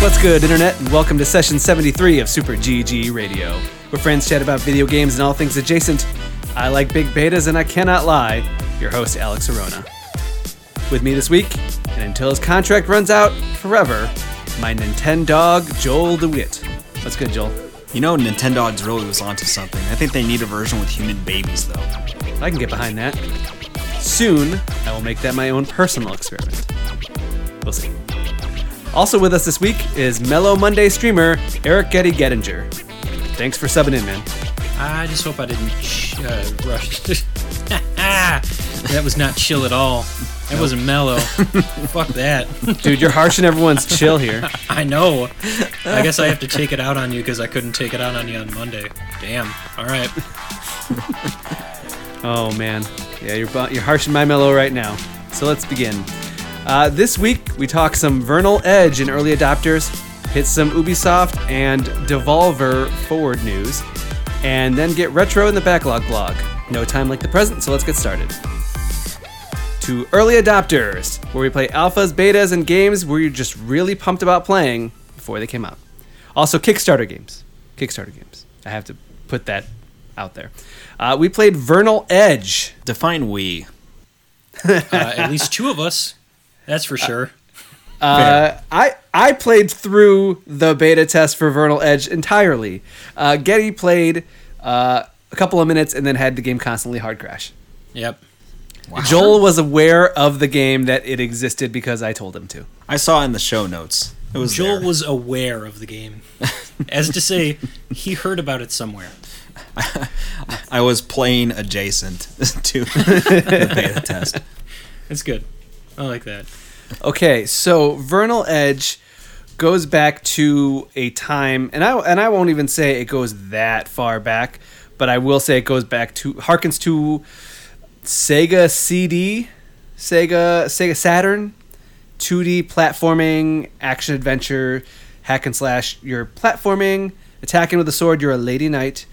What's good, Internet, and welcome to session 73 of Super GG Radio, where friends chat about video games and all things adjacent. I like big betas, and I cannot lie. Your host, Alex Arona. With me this week, and until his contract runs out forever, my Nintendo dog, Joel DeWitt. What's good, Joel? You know, Nintendogs really was onto something. I think they need a version with human babies, though. I can get behind that. Soon, I will make that my own personal experiment. We'll see. Also with us this week is Mellow Monday streamer Eric Getty Gettinger. Thanks for subbing in, man. I just hope I didn't ch- uh, rush. that was not chill at all. That wasn't mellow. Fuck that. Dude, you're harshing everyone's chill here. I know. I guess I have to take it out on you because I couldn't take it out on you on Monday. Damn. All right. Oh man, yeah, you're you're harshing my mellow right now. So let's begin. Uh, this week we talk some Vernal Edge and early adopters, hit some Ubisoft and Devolver forward news, and then get retro in the backlog blog. No time like the present, so let's get started. To early adopters, where we play alphas, betas, and games where you're just really pumped about playing before they came out. Also, Kickstarter games. Kickstarter games. I have to put that out there. Uh, we played Vernal Edge. Define we. Uh, at least two of us. That's for sure. Uh, I I played through the beta test for Vernal Edge entirely. Uh, Getty played uh, a couple of minutes and then had the game constantly hard crash. Yep. Joel was aware of the game that it existed because I told him to. I saw in the show notes. It was Joel there. was aware of the game. As to say, he heard about it somewhere. I was playing adjacent to the beta test. That's good. I like that. Okay, so Vernal Edge goes back to a time, and I and I won't even say it goes that far back, but I will say it goes back to harkens to Sega CD, Sega Sega Saturn, 2D platforming action adventure, hack and slash. You're platforming, attacking with a sword. You're a lady knight,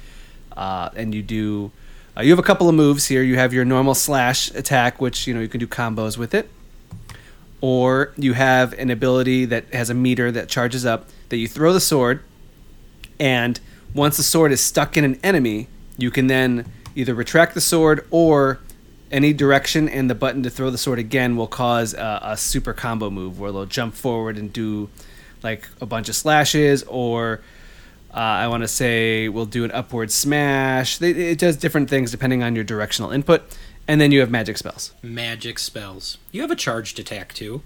uh, and you do. Uh, you have a couple of moves here. You have your normal slash attack, which you know you can do combos with it or you have an ability that has a meter that charges up that you throw the sword and once the sword is stuck in an enemy you can then either retract the sword or any direction and the button to throw the sword again will cause a, a super combo move where they'll jump forward and do like a bunch of slashes or uh, I want to say we'll do an upward smash. They, it does different things depending on your directional input. And then you have magic spells. Magic spells. You have a charged attack too.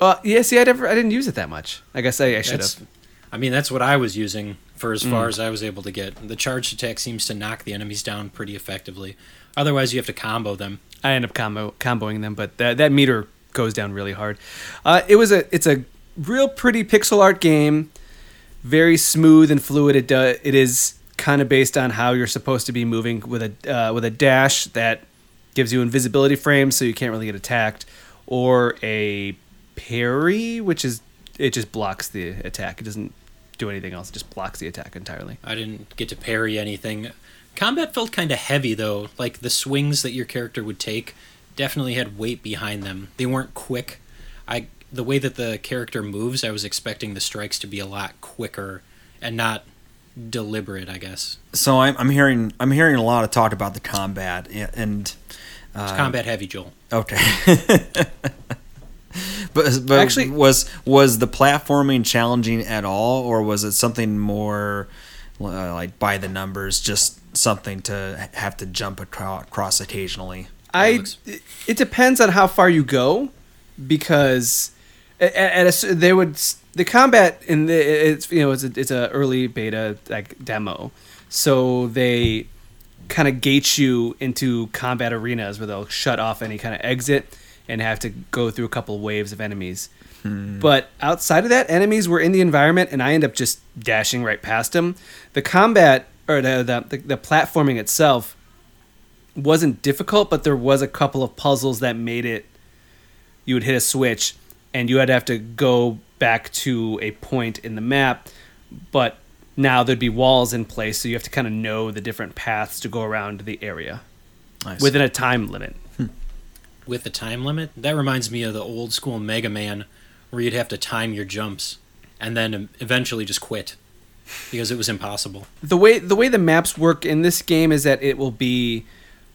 Uh, yeah, see, I never, I didn't use it that much. I guess I, I should have. I mean, that's what I was using for as far as I was able to get. The charged attack seems to knock the enemies down pretty effectively. Otherwise, you have to combo them. I end up combo comboing them, but that that meter goes down really hard. Uh, it was a, it's a real pretty pixel art game, very smooth and fluid. It do, it is kind of based on how you're supposed to be moving with a uh, with a dash that gives you invisibility frames, so you can't really get attacked, or a parry, which is it just blocks the attack. It doesn't do anything else. It just blocks the attack entirely. I didn't get to parry anything. Combat felt kind of heavy though. Like the swings that your character would take definitely had weight behind them. They weren't quick. I the way that the character moves, I was expecting the strikes to be a lot quicker and not deliberate. I guess So I'm, I'm hearing I'm hearing a lot of talk about the combat and. and it's combat heavy, Joel. Okay. but but Actually- was was the platforming challenging at all, or was it something more uh, like by the numbers, just something to have to jump across occasionally? I looks- it depends on how far you go because at, at a, they would the combat in the it's you know it's a, it's a early beta like demo so they kind of gate you into combat arenas where they'll shut off any kind of exit and have to go through a couple waves of enemies hmm. but outside of that enemies were in the environment and i end up just dashing right past them the combat or the, the, the, the platforming itself wasn't difficult, but there was a couple of puzzles that made it. You would hit a switch, and you had to have to go back to a point in the map, but now there'd be walls in place, so you have to kind of know the different paths to go around the area within a time limit. With the time limit. That reminds me of the old school Mega Man, where you'd have to time your jumps, and then eventually just quit because it was impossible. the way the way the maps work in this game is that it will be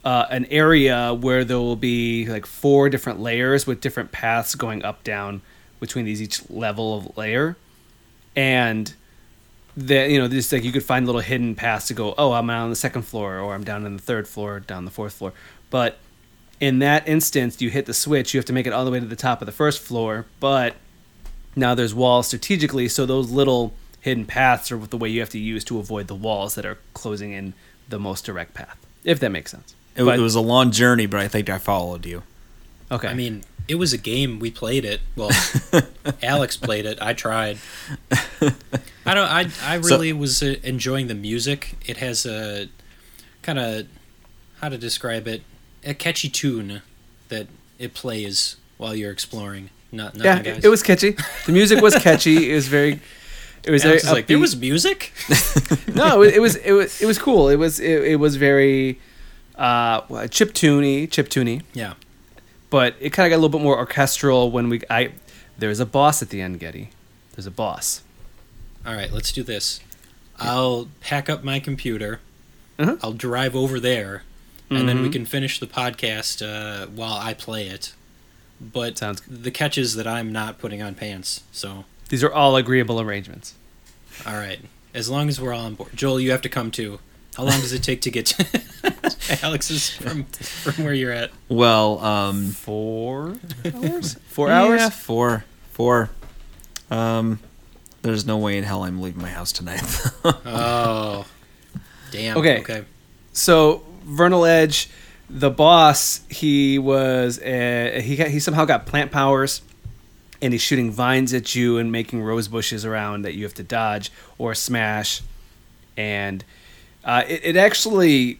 uh, an area where there will be like four different layers with different paths going up down between these each level of layer and the you know this like you could find little hidden paths to go oh i'm on the second floor or i'm down in the third floor down the fourth floor but in that instance you hit the switch you have to make it all the way to the top of the first floor but now there's walls strategically so those little hidden paths are the way you have to use to avoid the walls that are closing in the most direct path if that makes sense it, but- it was a long journey, but I think I followed you. okay I mean, it was a game. We played it. Well, Alex played it. I tried. I don't. I I So- really was uh, enjoying the music. It has a kind of how to describe it a catchy tune that it plays while you're exploring. Not yeah guys. it, was catchy the music was catchy it was very it was very is like there was music. no, it, it was it was it was cool. It was it, it was very uh chip tuney, chip tuney, yeah. but it kind of got a little bit more orchestral when we I there's a boss at the end, Getty. There's a boss. All right, let's do this. I'll pack up my computer. Uh-huh. I'll drive over there, and then we Mhm. can finish the podcast uh, while I play it. But Sounds good. the catch is that I'm not putting on pants. So, These are all agreeable arrangements. all right, as long as we're all on board. Joel, you have to come too. How long does it take to get to Alex's from from where you're at? Well, um, Four hours? Four hours. yeah, hours? Four. Four. Um, there's no way in hell I'm leaving my house tonight. Oh, damn. Okay. Okay. So Vernal Edge, the boss, he was uh, he got, he somehow got plant powers, and he's shooting vines at you and making rose bushes around that you have to dodge or smash, and uh, it, it actually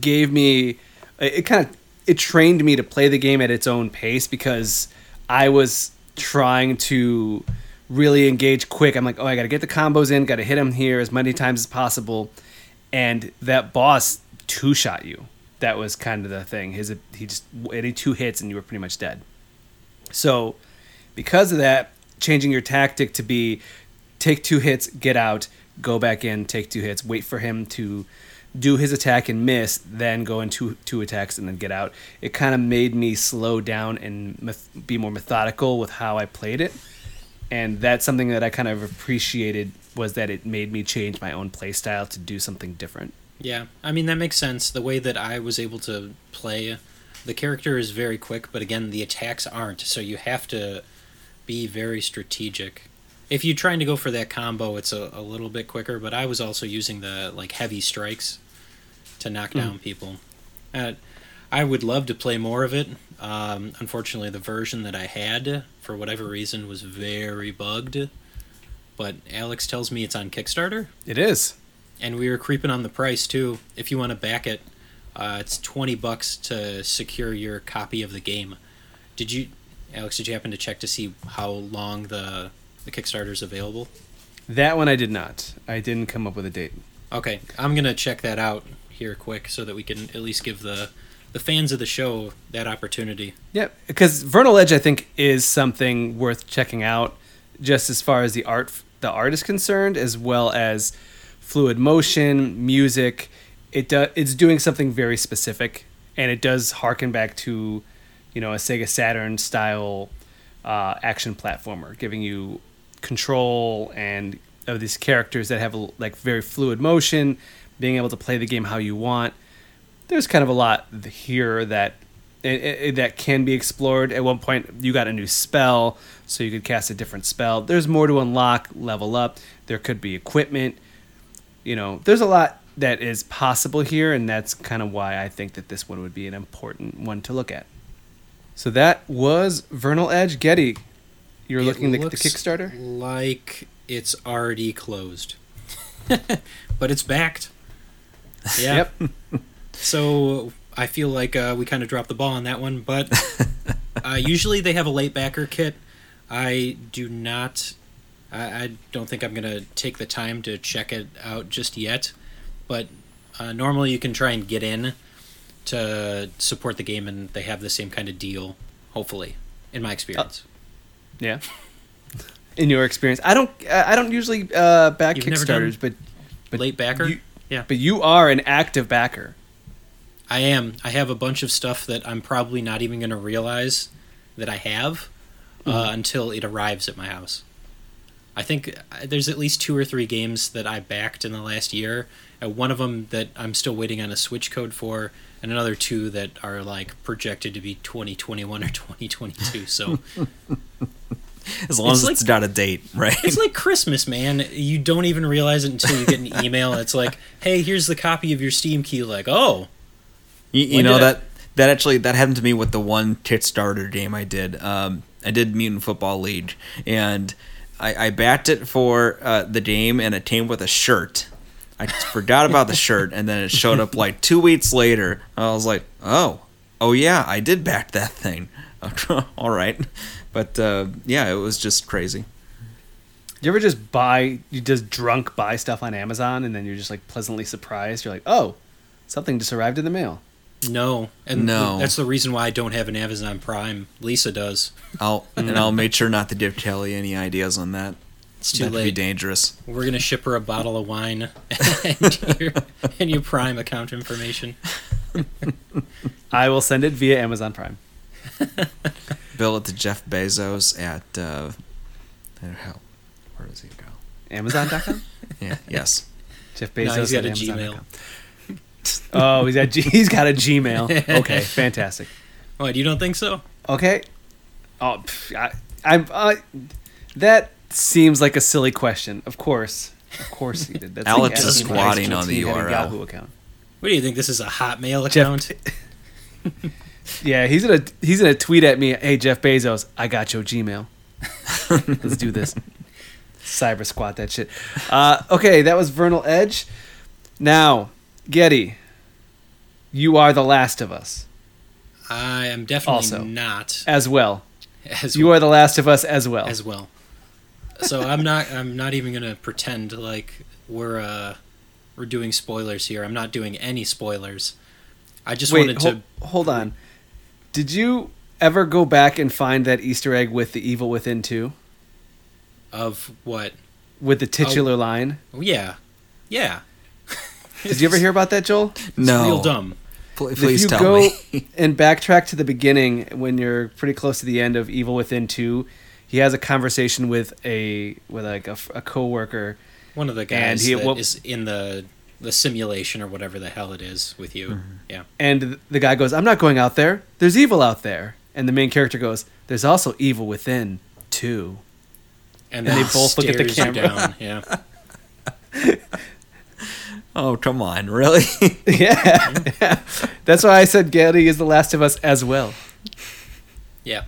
gave me it, it kind of it trained me to play the game at its own pace because I was trying to really engage quick. I'm like, oh, I got to get the combos in, got to hit him here as many times as possible, and that boss two shot you. That was kind of the thing. His he just any two hits and you were pretty much dead. So, because of that, changing your tactic to be take two hits, get out, go back in, take two hits, wait for him to do his attack and miss, then go in two attacks and then get out. It kind of made me slow down and be more methodical with how I played it, and that's something that I kind of appreciated was that it made me change my own play style to do something different. Yeah, I mean that makes sense. The way that I was able to play, the character is very quick, but again, the attacks aren't. So you have to be very strategic. If you're trying to go for that combo, it's a, a little bit quicker. But I was also using the like heavy strikes to knock down people. Uh, I would love to play more of it. Um, unfortunately, the version that I had, for whatever reason, was very bugged. But Alex tells me it's on Kickstarter It is. And we were creeping on the price too. If you want to back it, uh, it's twenty bucks to secure your copy of the game. Did you, Alex? Did you happen to check to see how long the the Kickstarter is available? That one I did not. I didn't come up with a date. Okay, I'm gonna check that out here quick so that we can at least give the the fans of the show that opportunity. Yeah, because Vernal Edge, I think, is something worth checking out, just as far as the art the art is concerned, as well as fluid motion, music. It do, it's doing something very specific, and it does harken back to, you know, a Sega Saturn style uh, action platformer, giving you control and of these characters that have a, like very fluid motion, being able to play the game how you want there's kind of a lot here that it, it, that can be explored. At one point, you got a new spell, so you could cast a different spell. There's more to unlock, level up. There could be equipment. You know, there's a lot that is possible here, and that's kind of why I think that this one would be an important one to look at. So that was Vernal Edge. Getty, you're It looking at the looks Kickstarter. like it's already closed, but it's backed. Yeah. Yep. So I feel like uh, we kind of dropped the ball on that one, but uh, usually they have a late backer kit. I do not. I, I don't think I'm gonna take the time to check it out just yet, but uh, normally you can try and get in to support the game, and they have the same kind of deal. Hopefully, in my experience. Yeah. In your experience, I don't. I don't usually uh, back You've Kickstarters, but but Late backer. you- yeah, but you are an active backer. I am. I have a bunch of stuff that I'm probably not even gonna realize that I have uh, until it arrives at my house. I think uh, there's at least two or three games that I backed in the last year. Uh, one of them that I'm still waiting on a Switch code for, and another two that are like projected to be 2021 or 2022. So As long It's as like- it's not a date, right? it's like Christmas, man. You don't even realize it until you get an email. It's like, hey, here's the copy of your Steam key. Like, oh, You, you know did I- that that actually that happened to me with the one Kickstarter game I did. Um, I did Mutant Football League, and I, I backed it for uh, the game, and it came with a shirt. I forgot about the shirt, and then it showed up like two weeks later. I was like, oh, oh yeah, I did back that thing. All right, but uh, yeah, it was just crazy. You ever just buy? You just drunk buy stuff on Amazon, and then you're just like pleasantly surprised. You're like, oh, something just arrived in the mail. No. And No. that's the reason why I don't have an Amazon Prime. Lisa does. I'll and I'll make sure not to give Kelly any ideas on that. It's too that could be dangerous. We're gonna ship her a bottle of wine and your, and your Prime account information. I will send it via Amazon Prime. Bill it to Jeff Bezos at uh, where hell? Where does he go? Amazon.com. Yeah. Yes. Jeff No, Bezos. he's got at a Amazon.com. Gmail. Oh, he's got G- he's got a Gmail. Okay, fantastic. What? You don't think so? Okay. Oh, pff, I, I'm. Uh, that seems like a silly question. Of course, of course he did. That's Alex like is squatting on the teen had a URL. Yahoo account. What do you think? This is a Hotmail Jeff- account? Yeah, he's gonna he's gonna tweet at me. Hey Jeff Bezos, I got your Gmail. Let's do this. Cyber squat that shit. Uh, okay, that was Vernal Edge. Now, Getty, you are the Last of Us I am definitely Also. not as well. as You are the Last of Us as well. as well. So I'm not. I'm not even gonna pretend like we're uh we're doing spoilers here. I'm not doing any spoilers. I just Wait, wanted to. hold on. Did you ever go back and find that Easter egg with the Evil Within 2? Of what? With the titular line? Oh, yeah, yeah. Did you ever hear about that, Joel? It's No. real dumb. Pl- if you tell go me. and backtrack to the beginning when you're pretty close to the end of Evil Within 2, he has a conversation with a with like a, f- a coworker. One of the And guys he- that is well- in the the simulation or whatever the hell it is with you. Mm-hmm. Yeah. And the guy goes, "I'm not going out there. There's evil out there." And the main character goes, "There's also evil within too." And, And they both look at the camera. Down. Yeah. Oh come on, really? yeah. That's why I said Getty is the Last of Us as well. Yeah.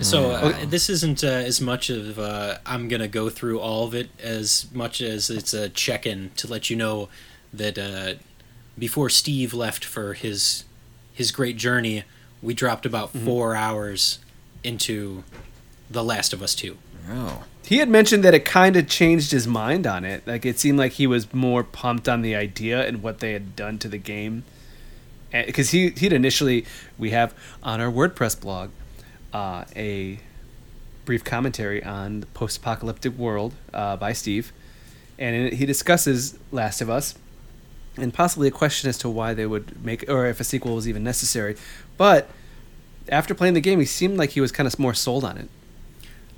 So uh, Okay. this isn't uh, as much of uh, I'm gonna go through all of it as much as it's a check-in to let you know that uh, before Steve left for his his great journey, we dropped about four hours into The Last of Us Two. oh. He had mentioned that it kind of changed his mind on it. Like it seemed like he was more pumped on the idea and what they had done to the game. Because he he'd initially we have on our WordPress blog uh, a brief commentary on the post-apocalyptic world uh, by Steve, and it, he discusses Last of Us and possibly a question as to why they would make or if a sequel was even necessary. But after playing the game, he seemed like he was kind of more sold on it.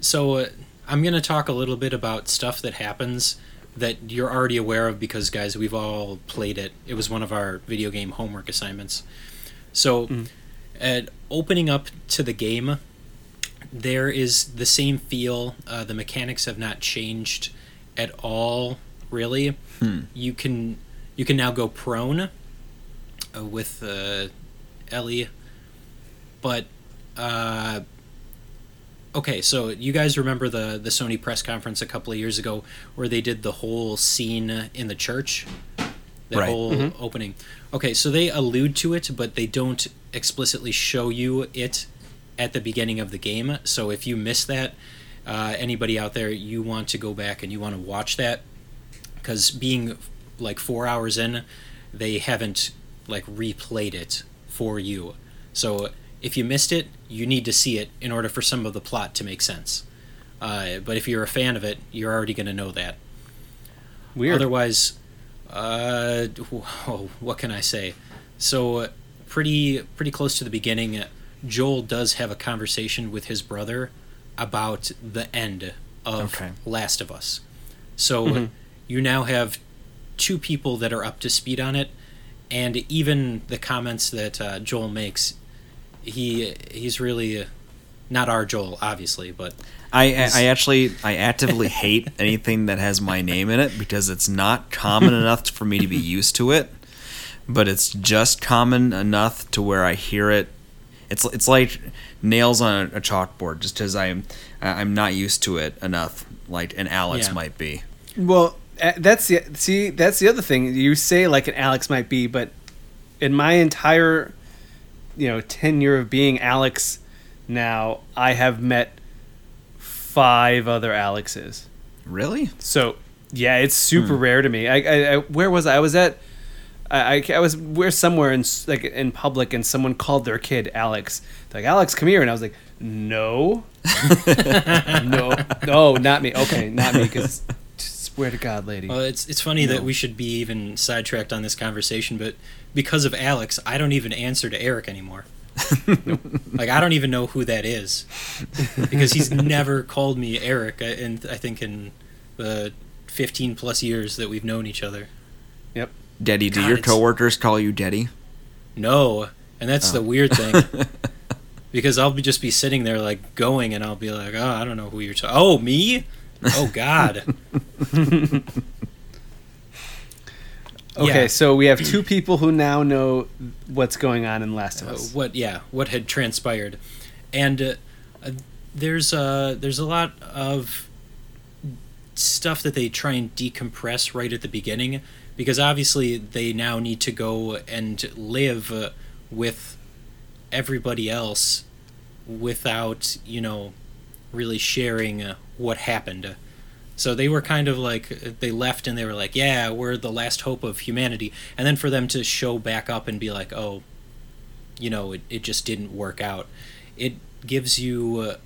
So uh, I'm going to talk a little bit about stuff that happens that you're already aware of because, guys, we've all played it. It was one of our video game homework assignments. So, at opening up to the game, there is the same feel. Uh, the mechanics have not changed at all, really. You can you can now go prone uh, with uh, Ellie, but uh, okay, so you guys remember the the Sony press conference a couple of years ago where they did the whole scene in the church, the Right. whole opening. Okay, so they allude to it, but they don't explicitly show you it at the beginning of the game. So if you miss that, uh, anybody out there, you want to go back and you want to watch that because being like four hours in, they haven't like replayed it for you. So if you missed it, you need to see it in order for some of the plot to make sense. Uh, but if you're a fan of it, you're already going to know that. Weird. Otherwise, uh, whoa, what can I say? So, pretty pretty close to the beginning, Joel does have a conversation with his brother about the end of Okay. Last of Us. So you now have two people that are up to speed on it, and even the comments that uh, Joel makes, he he's really uh, not our Joel, obviously, but I, I I actually I actively hate anything that has my name in it because it's not common enough for me to be used to it, but it's just common enough to where I hear it. It's it's like nails on a chalkboard, just because I'm I'm not used to it enough, like an Alex Yeah. might be. Well, that's the see. That's the other thing. You say like an Alex might be, but in my entire, you know, tenure of being Alex, now I have met five other Alexes. Really? So yeah, it's super hmm. rare to me. I, I, I where was I? I was at. I, I, I was we're somewhere in like in public and someone called their kid Alex. They're like Alex, come here, and I was like, no, no, no, not me. Okay, not me, because swear to God, lady. Well, it's it's funny that we should be even sidetracked on this conversation, but because of Alex, I don't even answer to Eric anymore. like I don't even know who that is because he's never called me Eric. uh, And I think in the 15 plus years that we've known each other, Yep. Daddy, do God, your it's- coworkers call you Daddy? no. And that's the Oh. weird thing because I'll be just be sitting there like going, and I'll be like, oh, I don't know who you're talking. Oh, me? Oh God. Okay, Yeah. so we have two people who now know what's going on in Last of uh, Us. what yeah what had transpired and uh, uh, there's uh there's a lot of stuff that they try and decompress right at the beginning because obviously they now need to go and live uh, with everybody else without you know really sharing uh, what happened so they were kind of like they left and they were like yeah we're the last hope of humanity. And then for them to show back up and be like oh you know it, it just didn't work out. It gives you uh,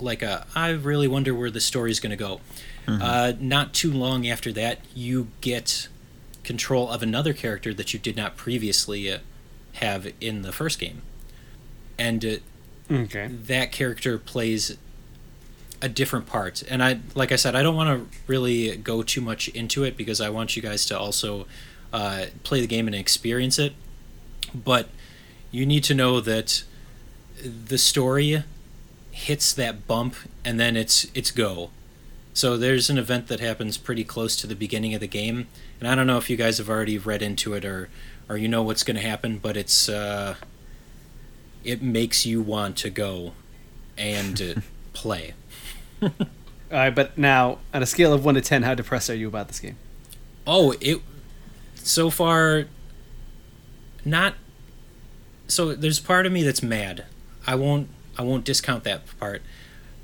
like a i really wonder where the story's going to go uh, not too long after that you get control of another character that you did not previously uh, have in the first game. And uh, Okay. that character plays a different part. And i like i said i don't want to really go too much into it because i want you guys to also uh, play the game and experience it. But you need to know that the story hits that bump and then it's it's go. So there's an event that happens pretty close to the beginning of the game. And i don't know if you guys have already read into it or or you know what's going to happen but it's uh it makes you want to go and play All right, but now on a scale of one to ten, how depressed are you about this game? Oh, it so far not so there's part of me that's mad. I won't I won't discount that part.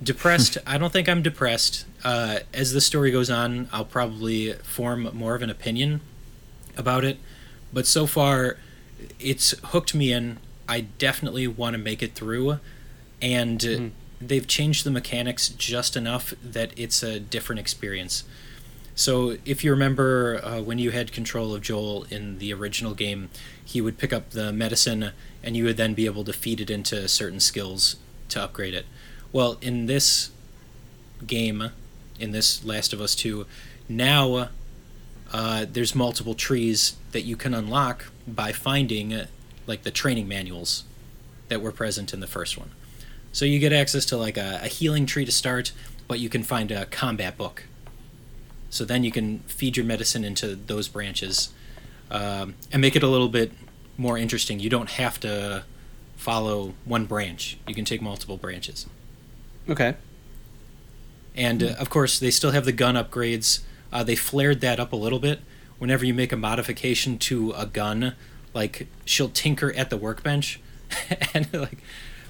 Depressed, I don't think I'm depressed. Uh, as the story goes on, I'll probably form more of an opinion about it. But so far, it's hooked me in. I definitely want to make it through, and uh they've changed the mechanics just enough that it's a different experience. So, if you remember uh, when you had control of Joel in the original game, he would pick up the medicine and you would then be able to feed it into certain skills to upgrade it. Well, in this game, in this Last of Us 2, now uh, there's multiple trees that you can unlock by finding like the training manuals that were present in the first one. So you get access to like a, a healing tree to start, but you can find a combat book. So then you can feed your medicine into those branches um, and make it a little bit more interesting. You don't have to follow one branch. You can take multiple branches. Okay. And uh, of course, they still have the gun upgrades. Uh, they flared that up a little bit. Whenever you make a modification to a gun, like she'll tinker at the workbench, and like,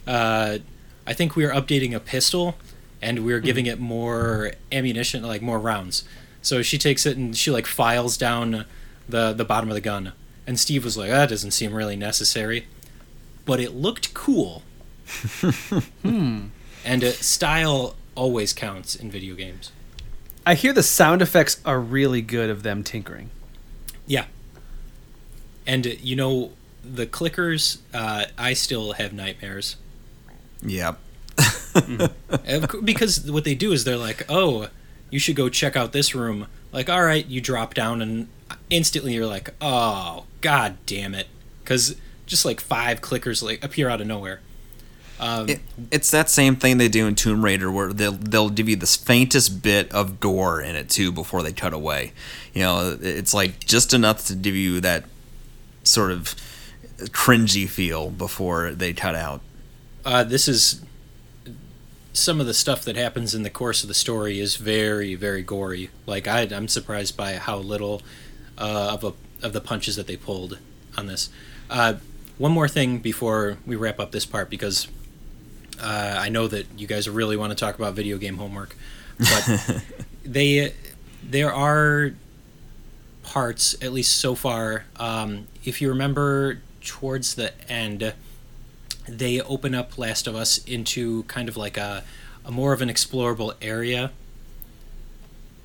uh, I think we were updating a pistol, and we were giving it more ammunition, like more rounds. So she takes it and she like files down the the bottom of the gun, and Steve was like, "That doesn't seem really necessary," but it looked cool. Hmm. And uh, style always counts in video games. I hear the sound effects are really good of them tinkering. Yeah. And uh, you know the clickers, uh, I still have nightmares Yep. Of cou- because what they do is they're like, "Oh, you should go check out this room." Like, all right, you drop down and instantly you're like, "Oh, god damn it!" Because just like five clickers like appear out of nowhere. Um, It, it's that same thing they do in Tomb Raider, where they'll they'll give you the faintest bit of gore in it too before they cut away. You know, it's like just enough to give you that sort of cringy feel before they cut out. Uh, this is some of the stuff that happens in the course of the story is very very gory. Like I, i'm surprised by how little uh, of, a, of the punches that they pulled on this. Uh, one more thing before we wrap up this part because uh, i know that you guys really want to talk about video game homework but they there are parts at least so far um, if you remember towards the end they open up Last of Us into kind of like a, a more of an explorable area.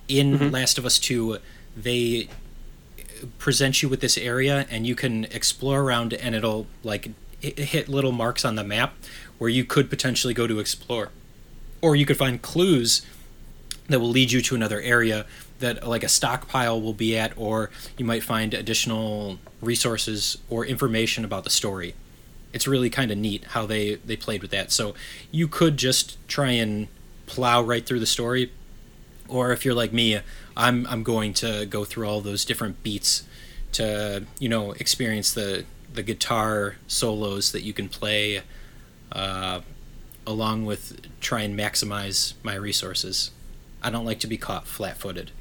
In mm-hmm. Last of Us 2, they present you with this area and you can explore around and it'll like hit little marks on the map where you could potentially go to explore. Or you could find clues that will lead you to another area that like a stockpile will be at or you might find additional resources or information about the story it's really kind of neat how they they played with that so you could just try and plow right through the story or if you're like me i'm i'm going to go through all those different beats to you know experience the the guitar solos that you can play uh, along with try and maximize my resources i don't like to be caught flat-footed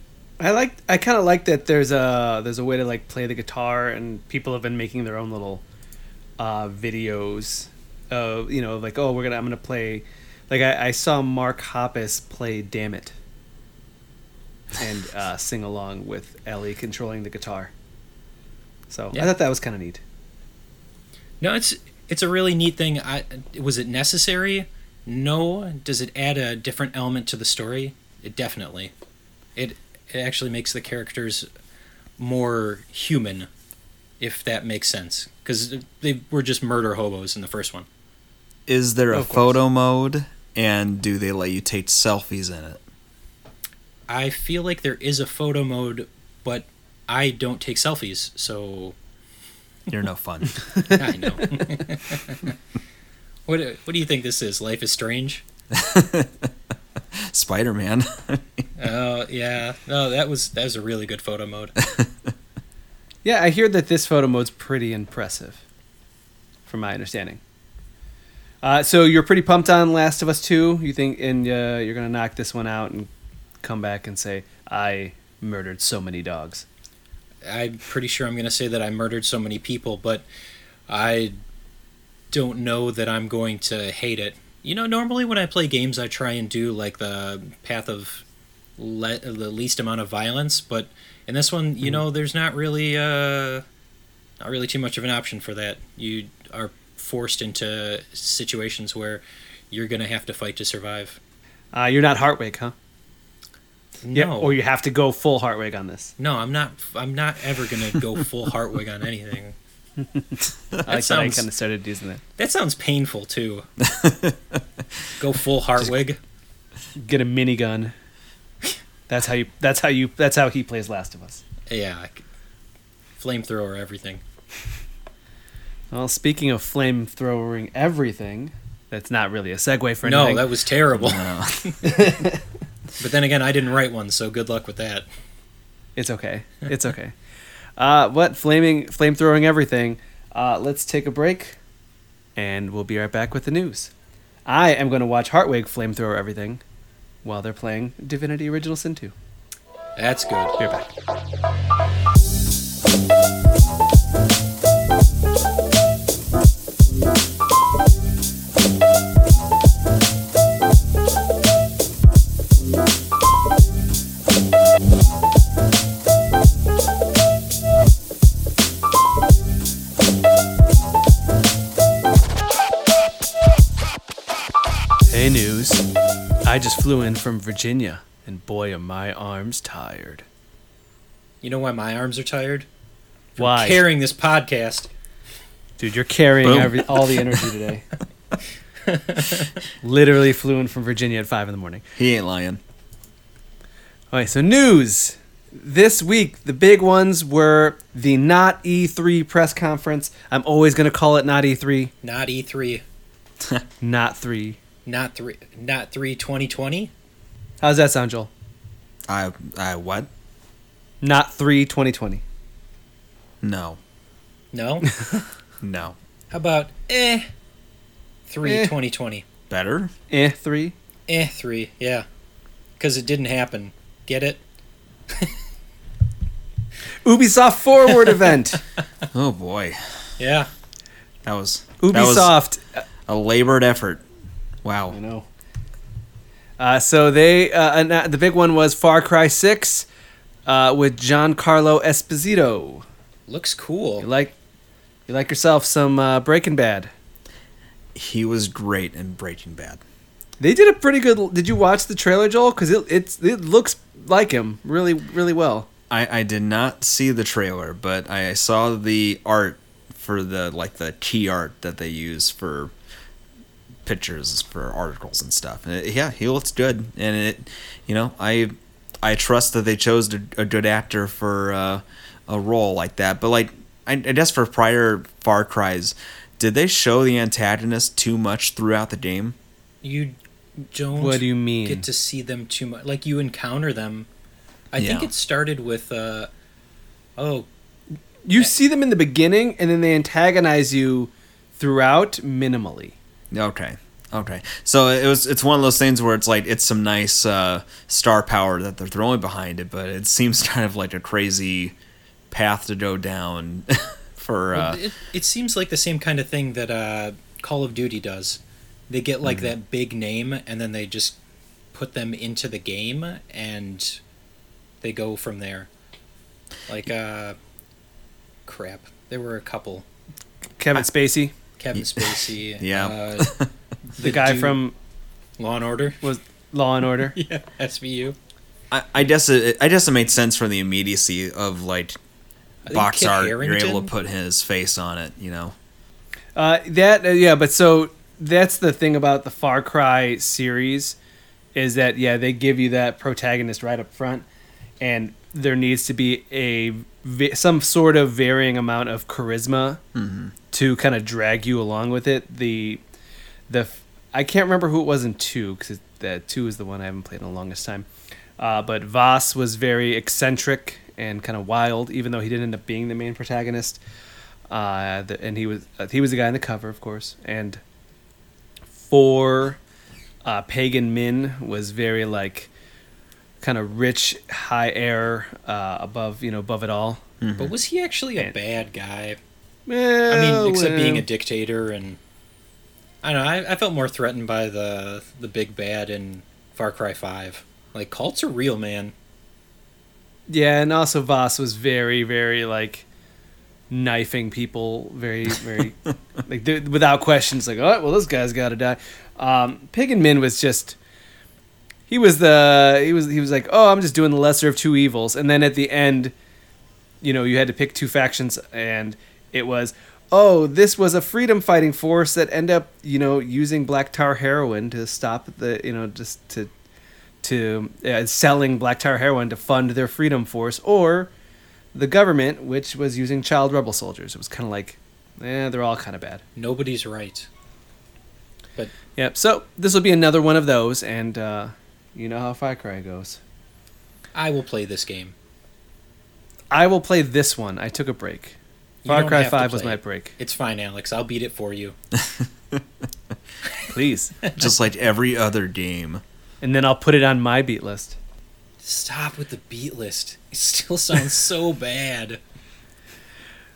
I like. I kind of like that. There's a there's a way to like play the guitar, and people have been making their own little uh, videos. Uh, you know, like oh, we're gonna I'm gonna play. Like I, I saw Mark Hoppus play "Dammit" and uh, sing along with Ellie controlling the guitar. So yeah. I thought that was kind of neat. No, it's it's a really neat thing. I was it necessary? No. Does it add a different element to the story? It definitely. It it actually makes the characters more human, if that makes sense. Because they were just murder hobos in the first one. Is there a photo mode, and do they let you take selfies in it? I feel like there is a photo mode, but I don't take selfies, so You're no fun. I know. what what do you think this is? Life is strange. Spider Man. Oh yeah, no, that was that was a really good photo mode. Yeah, I hear that this photo mode's pretty impressive, from my understanding. Uh, so you're pretty pumped on Last of Us Two. You think, and uh, you're gonna knock this one out and come back and say, "I murdered so many dogs." I'm pretty sure I'm to say that I murdered so many people, but I don't know that I'm going to hate it. You know, normally when I play games, I try and do like the path of le- the least amount of violence, but in this one, you know, there's not really uh, not really too much of an option for that. You are forced into situations where you're going to have to fight to survive. Uh, you're not Hartwig, huh? No, Yeah, or you have to go full Hartwig on this. no, I'm not. I'm not ever going to go full Hartwig on anything. I like that I sounds- kind of started using that. That sounds painful too. Go full Hartwig. Get a minigun. That's how you. That's how you. That's how he plays Last of Us. Yeah, flamethrower everything. Well, speaking of flamethrowering everything, that's not really a segue for anything. No, that was terrible. No. But then again, I didn't write one, so good luck with that. It's okay. It's okay. Uh, what flaming flamethrowing everything? Uh, let's take a break, and we'll be right back with the news. I am going to watch Hartwig flamethrower everything while they're playing Divinity Original Sin 2. That's good. Be right back. Flew in from Virginia, and boy, are my arms tired. You know why my arms are tired? From Why? Carrying this podcast. Dude, you're carrying Boom. every, all the energy today. Literally flew in from Virginia at 5 in the morning. He ain't lying. All right, so news. This week, the big ones were the Not E3 press conference. I'm always going to call it Not E3, Not E3. not 3. Not three. Not three. 2020. How's that sound, Joel? I I what? Not 3 2020. No. No. No. How about eh? Three. Eh. 2020. Better? Eh, 3. Eh. Three. Yeah. Because it didn't happen. Get it? Ubisoft Forward event. Oh boy. Yeah. That was that was Ubisoft. a labored effort. Wow. You know. Uh, so they uh, anno- the big one was Far Cry 6 uh, with Giancarlo Esposito. Looks cool. You like you like yourself some uh, Breaking Bad. He was great in Breaking Bad. They did a pretty good. Did you watch the trailer, Joel? Because it it's it looks like him really really well. I, I did not see the trailer, but I saw the art for the like the key art that they use for pictures for articles and stuff. And it, yeah, he looks good, and it, you know, I I trust that they chose a, a good actor for uh, a role like that. But like, I, I guess for prior Far Cries, did they show the antagonist too much throughout the game? You don't. What do you mean? Get to see them too much. Like you encounter them. I think it started with. uh Oh, You see them in the beginning, and then they antagonize you throughout minimally. Okay. Okay. So it was it's one of those things where it's like it's some nice uh, star power that they're throwing behind it, but it seems kind of like a crazy path to go down for Well, uh, it, it seems like the same kind of thing that uh, Call of Duty does. They get Mm-hmm. like that big name, and then they just put them into the game, and they go from there. Like, uh, crap. There were a couple. Kevin Spacey, Kevin Spacey. Yeah. Uh, the, guy dude- from Law and Order. was Law and Order. Yeah, SVU. I, I guess it I guess it made sense for the immediacy of like box Kit art. You're able to put his face on it, you know. Uh, that uh, yeah, but so that's the thing about the Far Cry series is that yeah they give you that protagonist right up front, and there needs to be a some sort of varying amount of charisma to kind of drag you along with it. The the I can't remember who it was in two because the two is the one I haven't played in the longest time. Uh, but Vaas was very eccentric and kind of wild, even though he didn't end up being the main protagonist. Uh, the, and he was uh, he was the guy on the cover, of course. And four, uh, Pagan Min was very like kind of rich, high air, uh, above you know above it all. But was he actually a And- bad guy? I mean, except being a dictator, and I don't know. I, I felt more threatened by the the big bad in Far Cry Five. Like cults are real, man. yeah, and also Vaas was very very like knifing people, very very like without questions. Like, oh well, this guy's got to die. Um, Pagan Min was just. He was the he was he was like oh I'm just doing the lesser of two evils and then at the end, you know you had to pick two factions and it was oh this was a freedom fighting force that end up you know using black tar heroin to stop the you know just to to uh, selling black tar heroin to fund their freedom force or the government which was using child rebel soldiers. It was kind of like eh, they're all kind of bad. Nobody's right. But Yep so this will be another one of those and uh, you know how Far Cry goes. I will play this game. I will play this one. I took a break Far Cry 5 was play my it. break It's fine, Alex. I'll beat it for you. please Just like every other game. and then I'll put it on my beat list Stop with the beat list. It still sounds so bad.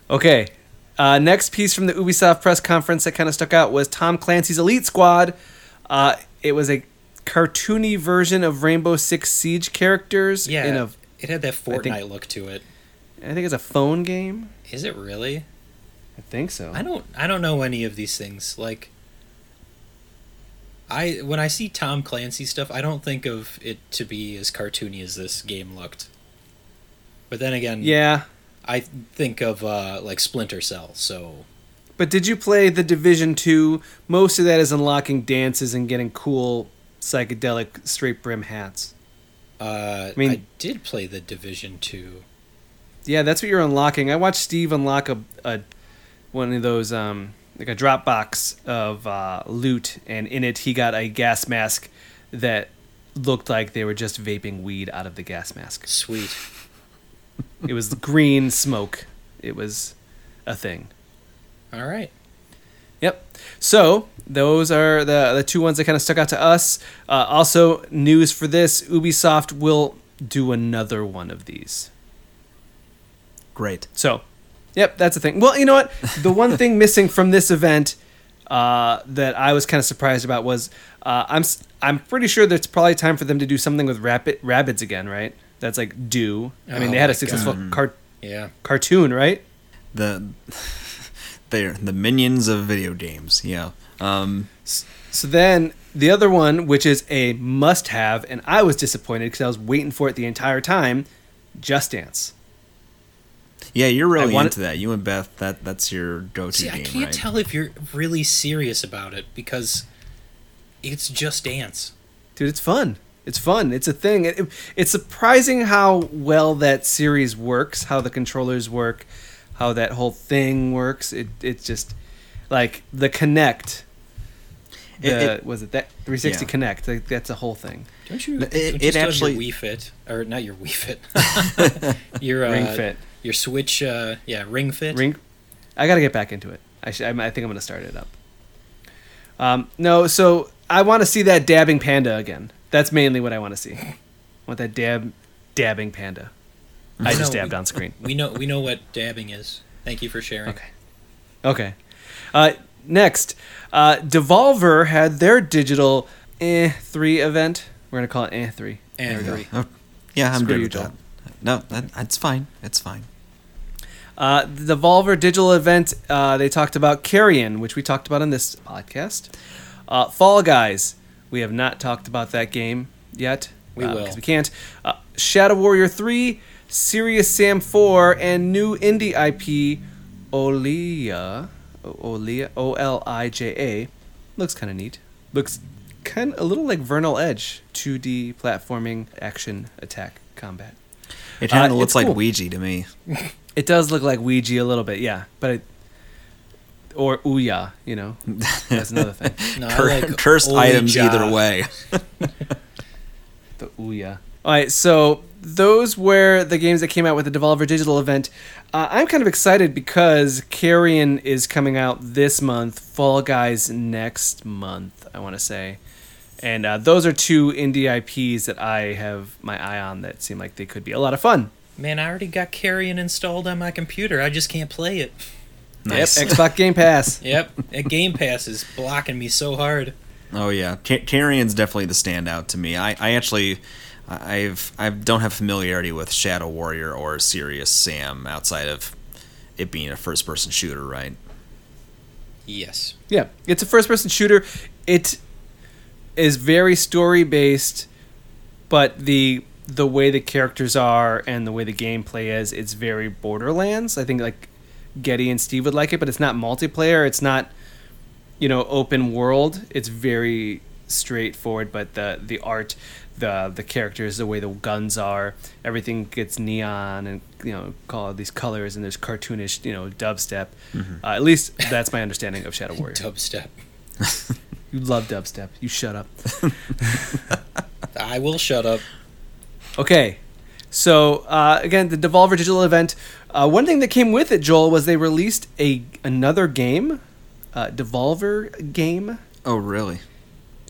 Okay. Uh, next piece from the Ubisoft press conference that kind of stuck out was Tom Clancy's Elite Squad. Uh, it was a cartoony version of Rainbow Six Siege characters. Yeah, In a, it had that think- Fortnite look to it. I think it's a phone game. Is it really? I think so. I don't. I don't know any of these things. Like, I when I see Tom Clancy stuff, I don't think of it to be as cartoony as this game looked. But then again, Yeah, I think of uh, like Splinter Cell. So but did you play the Division Two? Most of that is unlocking dances and getting cool psychedelic straight brim hats. uh, I, mean- I did play the Division Two. Yeah, that's what you're unlocking. I watched Steve unlock a, a one of those um like a Dropbox of uh, loot, and in it he got a gas mask that looked like they were just vaping weed out of the gas mask. Sweet. It was green smoke. It was a thing. All right. Yep. So those are the the two ones that kind of stuck out to us. Uh, also, news for this: Ubisoft will do another one of these. Great. So, yep, that's the thing. Well, you know what? The one thing missing from this event uh, that I was kind of surprised about was uh, I'm I'm pretty sure that it's probably time for them to do something with rabbit Rabbids again, right? That's like do. I mean, Oh they had a successful car- Yeah. cartoon, right? The they're the minions of video games. Yeah. Um, So then the other one, which is a must-have, and I was disappointed because I was waiting for it the entire time. Just Dance. Yeah, you're really wanted- into that. You and Beth, that that's your go-to See, game, I can't right? tell if you're really serious about it because it's just dance. dude it's fun it's fun it's a thing it, it's surprising how well that series works how the controllers work how that whole thing works it it's just like the Kinect It- the, it- was it that 360 Yeah. Kinect like, that's a whole thing Don't you? It- don't you it actually- your Wii Fit or not your Wii Fit? your uh, ring fit Your Switch, uh, yeah, Ring Fit. ring i gotta get back into it i, should, I, I think i'm gonna start it up um, no so i want to see that dabbing panda again that's mainly what i want to see I want that dab dabbing panda i No, just we- dabbed on screen We know we know what dabbing is. Thank you for sharing. Okay. Okay. Uh, next, uh, Devolver had their digital eh three event. We're gonna call it eh three. And There we three. Oh, yeah, I'm Screw good you, with Joel. that. No, that, it's fine. It's fine. Uh, the Devolver digital event. Uh, they talked about Carrion, which we talked about on this podcast. Uh, Fall Guys. We have not talked about that game yet. We uh, will. because we can't. Uh, Shadow Warrior three, Serious Sam four, and new indie IP, Olija, Olija, O L I J A. Looks kind of neat. Looks kind of a little like Vernal Edge, 2D platforming action attack combat. It kind Uh, of looks like cool. Ouija to me. It does look like Ouija a little bit, yeah, but it, or Ouya, you know, that's another thing. No, I Cur- like cursed items either way. The Ouya. All right, so those were the games that came out with the Devolver Digital event. Uh, I'm kind of excited because Carrion is coming out this month, Fall Guys next month, I want to say. And uh, those are two indie IPs that I have my eye on that seem like they could be a lot of fun. Man, I already got Carrion installed on my computer. I just can't play it. Nice. Yep, Xbox Game Pass. Yep, that Game Pass is blocking me so hard. Oh yeah, Ca- Carrion's definitely the standout to me. I, I actually, I've I don't have familiarity with Shadow Warrior or Serious Sam outside of it being a first-person shooter, right? Yes. Yeah, it's a first person shooter. It is very story based, but the the way the characters are and the way the gameplay is, it's very Borderlands. I think like Getty and Steve would like it, but it's not multiplayer. It's not you know open world. It's very straightforward, but the the art, the the characters, the way the guns are, everything gets neon and you know call these colors and there's cartoonish you know dubstep. Uh, at least that's my understanding of Shadow Warrior. Dubstep. You love dubstep. You shut up. I will shut up. Okay. So uh, again, the Devolver Digital event. Uh, one thing that came with it, Joel, was they released a another game, uh, Devolver game Oh really?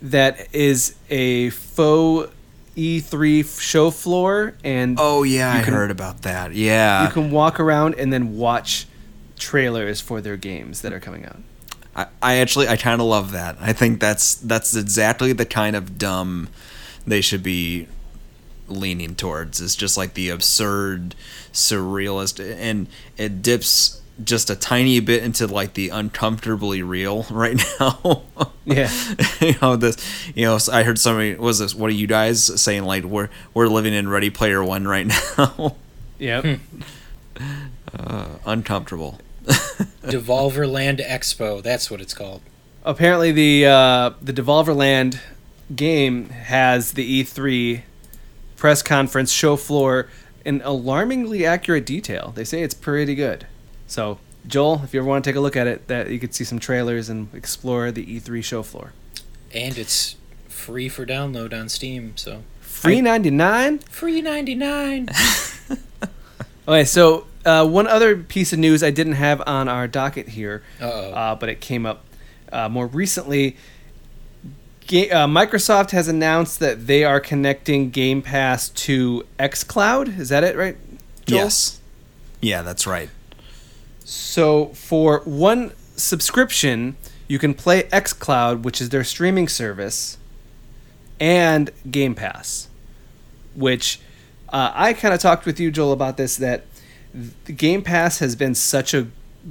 that is a faux E3 show floor, and Oh yeah, You I can- heard about that. Yeah, you can walk around and then watch trailers for their games that are coming out. I, I actually I kind of love that. I think that's that's exactly the kind of dumb they should be leaning towards. is just like the absurd, surrealist, and it dips just a tiny bit into like the uncomfortably real right now. Yeah. you know this. You know, I heard somebody was this. What are you guys saying? Like we're we're living in Ready Player One right now. Yep. uh, uncomfortable. Devolver Land Expo. That's what it's called. Apparently, the uh, the Devolver Land game has the E3 press conference show floor in alarmingly accurate detail. They say it's pretty good. So, Joel, if you ever want to take a look at it, that you could see some trailers and explore the E3 show floor. And it's free for download on Steam, so Free ninety nine. free 99. Okay, so uh, one other piece of news I didn't have on our docket here, Uh-oh. uh, but it came up uh, more recently. Uh, Microsoft has announced that they are connecting Game Pass to xCloud. Is that it, right? Joel? Yes. Yeah, that's right. So for one subscription, you can play xCloud, which is their streaming service, and Game Pass, which uh, I kind of talked with you, Joel, about this. That Game Pass has been such a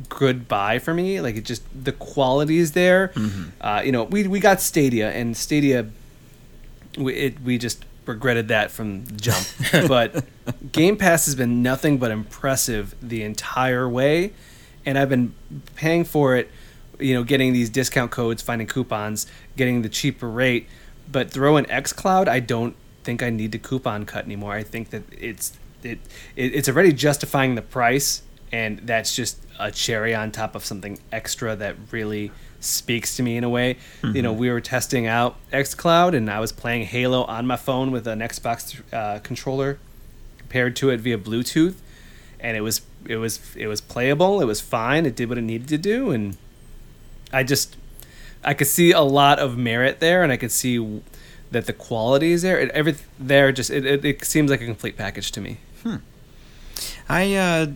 good buy for me. Like it just the quality is there. Uh, you know, we we got Stadia, and Stadia, we it, we just regretted that from the jump. but Game Pass has been nothing but impressive the entire way, and I've been paying for it. You know, getting these discount codes, finding coupons, getting the cheaper rate. But throw in XCloud, I don't think I need the coupon cut anymore. I think that it's it, it it's already justifying the price, and that's just a cherry on top of something extra that really speaks to me in a way. You know, we were testing out XCloud, and I was playing Halo on my phone with an Xbox uh, controller paired to it via Bluetooth, and it was it was it was playable. It was fine. It did what it needed to do, and I just I could see a lot of merit there, and I could see that the quality is there. It, every there just it, it, it seems like a complete package to me. Hmm. I, uh,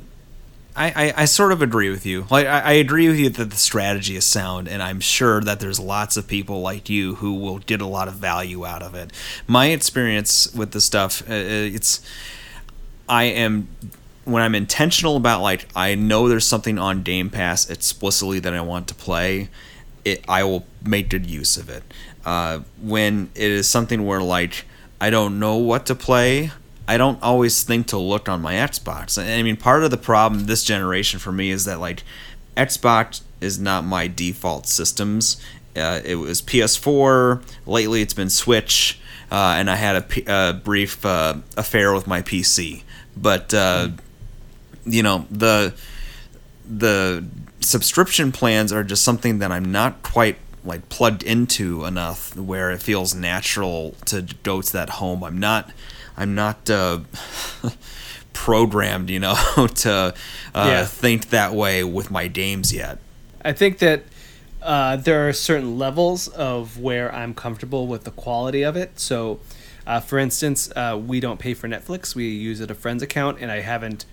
I, I, I sort of agree with you. Like, I, I agree with you that the strategy is sound, and I'm sure that there's lots of people like you who will get a lot of value out of it. My experience with the stuff, uh, it's, I am when I'm intentional about like I know there's something on Game Pass explicitly that I want to play, it I will make good use of it. Uh, when it is something where like I don't know what to play, I don't always think to look on my Xbox. I mean, part of the problem this generation for me is that like Xbox is not my default systems. Uh, it was PS4. Lately, it's been Switch, uh, and I had a, brief uh, affair with my PC. But uh, you know the the subscription plans are just something that I'm not quite like plugged into enough where it feels natural to go to that home. I'm not I'm not uh, programmed, you know, to uh, Yeah. think that way with my games yet. I think that uh, there are certain levels of where I'm comfortable with the quality of it. So, uh, for instance, uh, we don't pay for Netflix. We use it a friend's account, and I haven't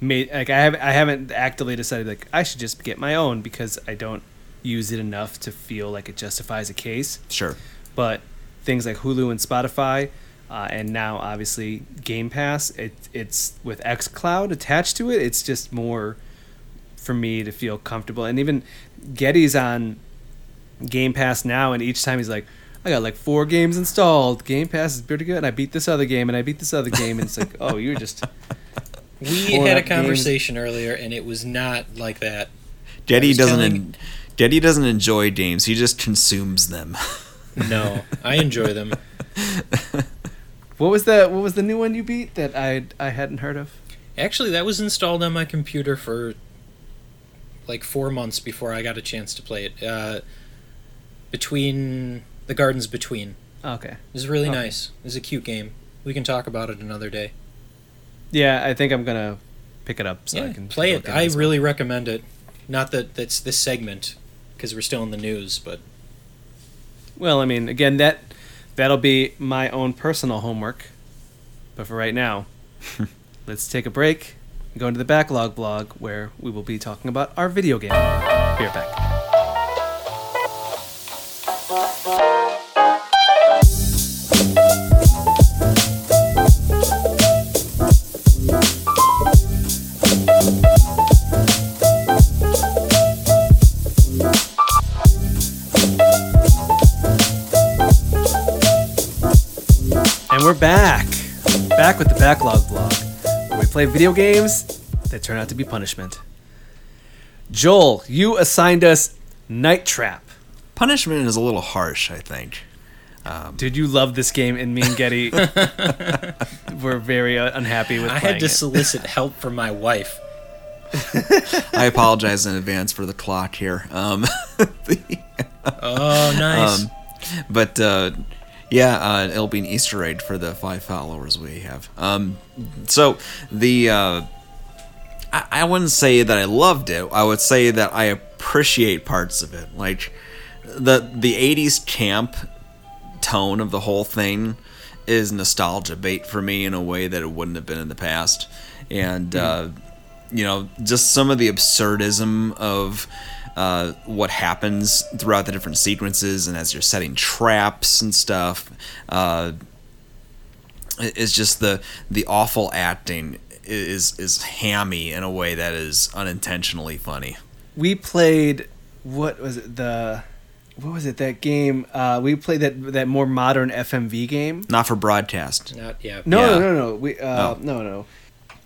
made like I have I haven't actively decided like I should just get my own because I don't use it enough to feel like it justifies a case. Sure. But things like Hulu and Spotify, uh, and now obviously Game Pass, it, it's with XCloud attached to it. It's just more for me to feel comfortable. And even Getty's on Game Pass now, and each time he's like, I got like four games installed. Game Pass is pretty good. And I beat this other game, and I beat this other game. And it's like, oh, you're just. We had a up games. conversation earlier, and it was not like that. Getty doesn't telling- en- Getty doesn't enjoy games. He just consumes them. No, I enjoy them. What was the What was the new one you beat that I I hadn't heard of? Actually, that was installed on my computer for like four months before I got a chance to play it. Uh, between the gardens between Okay. it was really Okay. nice. It was a cute game. We can talk about it another day. Yeah, I think I'm gonna pick it up so yeah, I can play it. I really recommend it. Not that that's this segment because we're still in the news, but Well, I mean, again, that that'll be my own personal homework. But for right now, let's take a break and go into the backlog blog where we will be talking about our video game. Be right back. We're back. Back with the Backlog Blog, where we play video games that turn out to be punishment. Joel, you assigned us Night Trap. Punishment is a little harsh, I think. Dude, you love this game, and me and Getty were very uh, unhappy with it. I had to it. solicit help from my wife. I apologize in advance for the clock here. Um, Oh, nice. Um, but uh, yeah, uh, it'll be an Easter egg for the five followers we have. Um, so the uh, I, I wouldn't say that I loved it. I would say that I appreciate parts of it, like the the '80s camp tone of the whole thing is nostalgia bait for me in a way that it wouldn't have been in the past, and uh, you know just some of the absurdism of uh, what happens throughout the different sequences and as you're setting traps and stuff uh, it- it's just the the awful acting is is hammy in a way that is unintentionally funny we played what was it the what was it that game uh, we played that that more modern FMV game not for broadcast Not yeah. no Yeah. no no no we uh, Oh. no no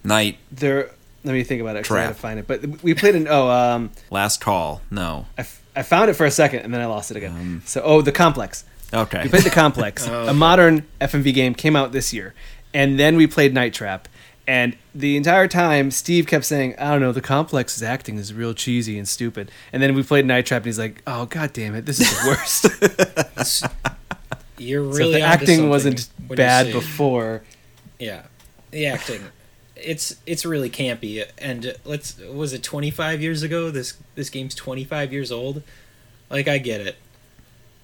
night there let me think about it 'cause I Trap. gotta find it. But we played an oh um last call. No. I, f- I found it for a second and then I lost it again. Um. so oh the complex. okay. We played the complex Oh, a modern FMV game came out this year. And then we played Night Trap. And the entire time Steve kept saying I don't know the complex's acting is real cheesy and stupid. And then we played Night Trap and he's like oh god damn it this is the worst. You're really if the acting wasn't bad before. Yeah, the acting. It's it's really campy, and let's was it 25 years ago? This this game's 25 years old. Like I get it,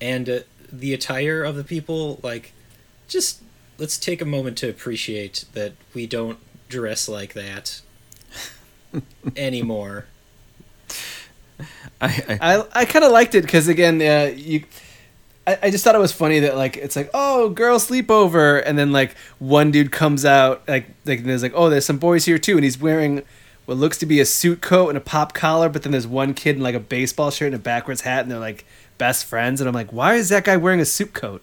and uh, the attire of the people, like, just let's take a moment to appreciate that we don't dress like that anymore. I, I, I I kind of liked it because again, uh, you. I, just thought it was funny that like it's like oh girl sleepover and then like one dude comes out like like and there's like oh there's some boys here too. And he's wearing what looks to be a suit coat and a pop collar but then there's one kid in like a baseball shirt and a backwards hat and they're like best friends. And I'm like why is that guy wearing a suit coat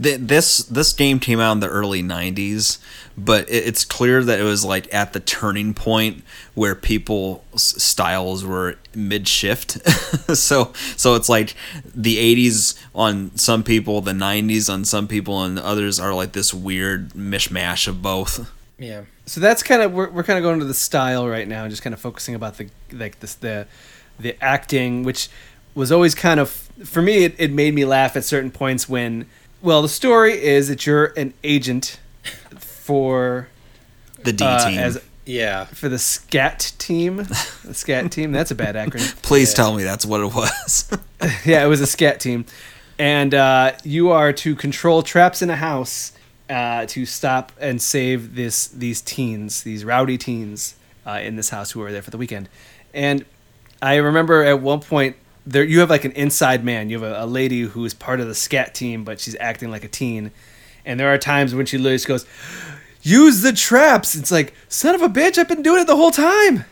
Th- this this game came out in the early 90s but it, it's clear that it was like at the turning point where people's styles were mid shift so so it's like the 80s on some people the 90s on some people and others are like this weird mishmash of both. Yeah, so that's kind of we're, we're kind of going to the style right now and just kind of focusing about the like this the the acting which was always kind of for me it, it made me laugh at certain points when well the story is that you're an agent for the d uh, team as yeah. for the scat team the scat team that's a bad acronym please yeah. tell me that's what it was yeah, it was a scat team, and uh, you are to control traps in a house uh, to stop and save this these teens, these rowdy teens uh, in this house who are there for the weekend. And I remember at one point there you have like an inside man. You have a, a lady who is part of the scat team, but she's acting like a teen. And there are times when she literally just goes, "Use the traps." It's like, son of a bitch, I've been doing it the whole time.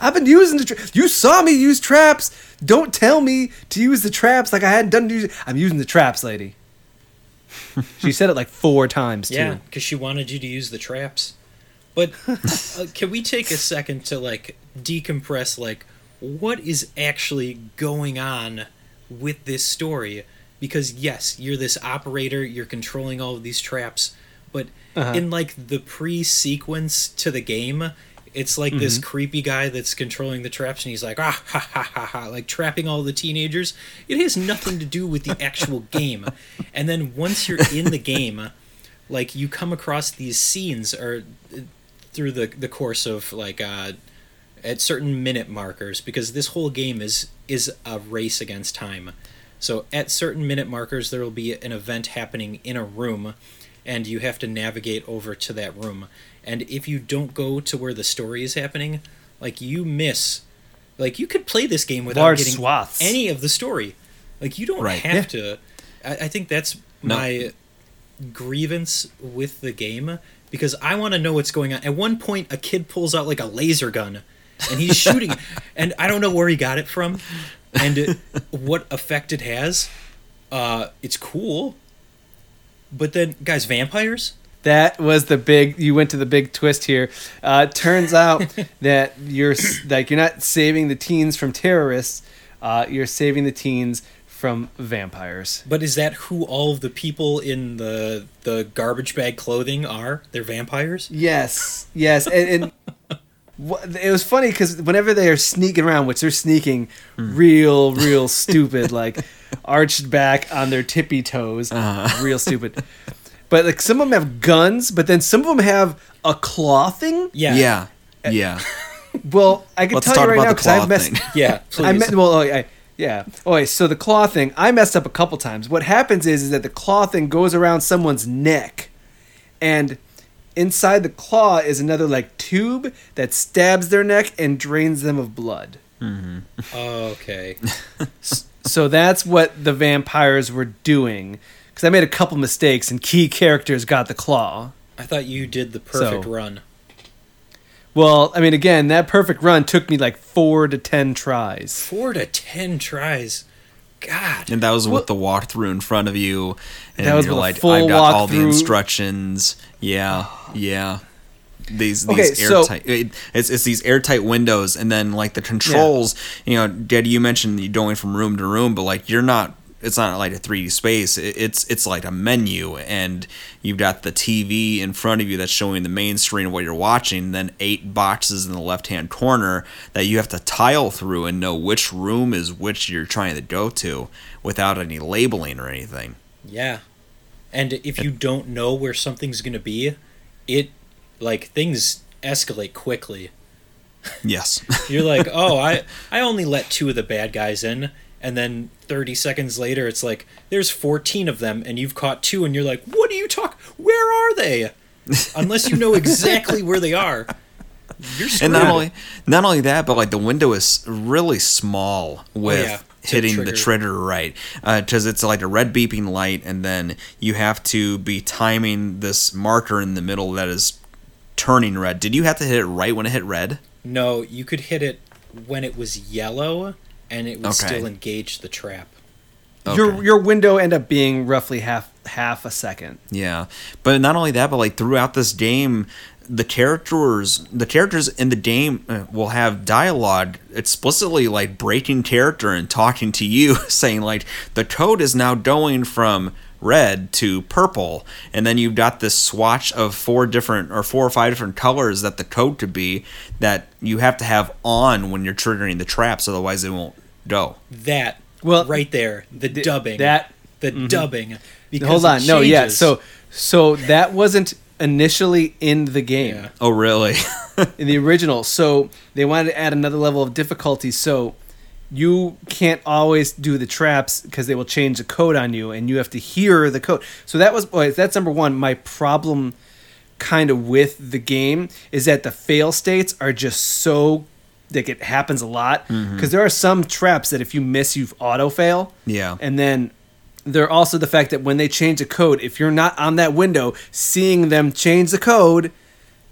I've been using the traps. You saw me use traps. Don't tell me to use the traps like I hadn't done. Use- I'm using the traps, lady. she said it like four times too. Yeah, because she wanted you to use the traps. But uh, can we take a second to like decompress? Like, what is actually going on with this story? Because yes, you're this operator, you're controlling all of these traps, but Uh-huh. in like the pre-sequence to the game, it's like this creepy guy that's controlling the traps, and he's like ah ha ha ha ha, like trapping all the teenagers. It has nothing to do with the actual game. And then once you're in the game, like you come across these scenes or uh, through the the course of like uh at certain minute markers because this whole game is is a race against time. So at certain minute markers there will be an event happening in a room and you have to navigate over to that room. And if you don't go to where the story is happening, like you miss like you could play this game without Large getting swaths. any of the story. Like you don't Right. have to I, I think that's No. my grievance with the game because I want to know what's going on. At one point, a kid pulls out like a laser gun and he's shooting, and I don't know where he got it from and it, what effect it has. Uh, it's cool, but then, guys, vampires. That was the big. You went to the big twist here. Uh, turns out that you're like you're not saving the teens from terrorists. Uh, you're saving the teens from vampires. But is that who all of the people in the the garbage bag clothing are? They're vampires? Yes, yes, and, and it was funny because whenever they are sneaking around, which they're sneaking hmm. real, real stupid, like arched back on their tippy toes, uh-huh. real stupid. But like some of them have guns, but then some of them have a claw thing. Yeah. Yeah. Uh, yeah. Well, I can Let's tell talk you right about now because I claw messed. thing. Yeah. Please. I meant well, oh, I, yeah. Oh, wait, so the claw thing, I messed up a couple times. What happens is, is that the claw thing goes around someone's neck, and inside the claw is another like tube that stabs their neck and drains them of blood. Mm-hmm. okay. So that's what the vampires were doing. Because I made a couple mistakes, and key characters got the claw. I thought you did the perfect So- run. Well, I mean, again, that perfect run took me like four to ten tries. Four to ten tries. God. And that was Well- with the walkthrough in front of you. And That was you're like, full I've got all the instructions. Yeah, yeah. These Okay, these so- airtight. It, it's it's these airtight windows, and then like the controls. You know, Daddy, you mentioned you going from room to room, but like you're not. It's not like a 3D space. It, it's it's like a menu, and you've got the TV in front of you that's showing the main screen of what you're watching. Then eight boxes in the left hand corner that you have to tile through and know which room is which you're trying to go to without any labeling or anything. Yeah. And if you don't know where something's gonna be, it like things escalate quickly. Yes. You're like, oh, I I only let two of the bad guys in, and then 30 seconds later, it's like there's 14 of them, and you've caught two, and you're like, what are you talk? Where are they? Unless you know exactly where they are, you're and not only not only that, but like the window is really small oh, with Oh, yeah, to hitting the trigger. trigger right uh, because it's like a red beeping light, and then you have to be timing this marker in the middle that is turning red. Did you have to hit it right when it hit red? no, you could hit it when it was yellow, and it would Okay. still engage the trap. Your Okay. your window end up being roughly half half a second. Yeah, but not only that, but like throughout this game, the characters, the characters in the game uh, will have dialogue explicitly like breaking character and talking to you, saying like the code is now going from red to purple, and then you've got this swatch of four different or four or five different colors that the code could be that you have to have on when you're triggering the traps, otherwise it won't go. That Well, right there, the th- dubbing. that- the dubbing. Because Hold it on, no, yeah. So so that wasn't initially in the game. Yeah. Oh, really? in the original. So they wanted to add another level of difficulty. So you can't always do the traps because they will change the code on you, and you have to hear the code. So that was well, that's number one. My problem, kind of with the game, is that the fail states are just so like it happens a lot mm-hmm. because there are some traps that if you miss, you auto fail. Yeah. and then. There are also the fact that when they change the code, if you're not on that window seeing them change the code,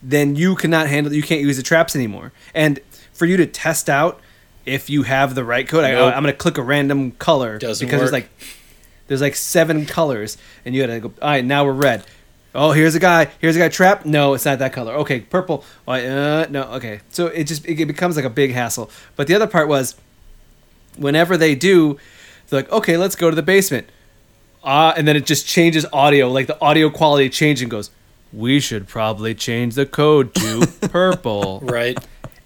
then you cannot handle you can't use the traps anymore. And for you to test out if you have the right code Nope. I, i'm going to click a random color Doesn't because work. there's like there's like seven colors and you gotta go all right now we're red. Oh here's a guy here's a guy trap. No it's not that color. Okay purple. Uh, no okay. So it just it becomes like a big hassle. But the other part was whenever they do they're like okay let's go to the basement uh, and then it just changes audio like the audio quality changes and goes we should probably change the code to purple right.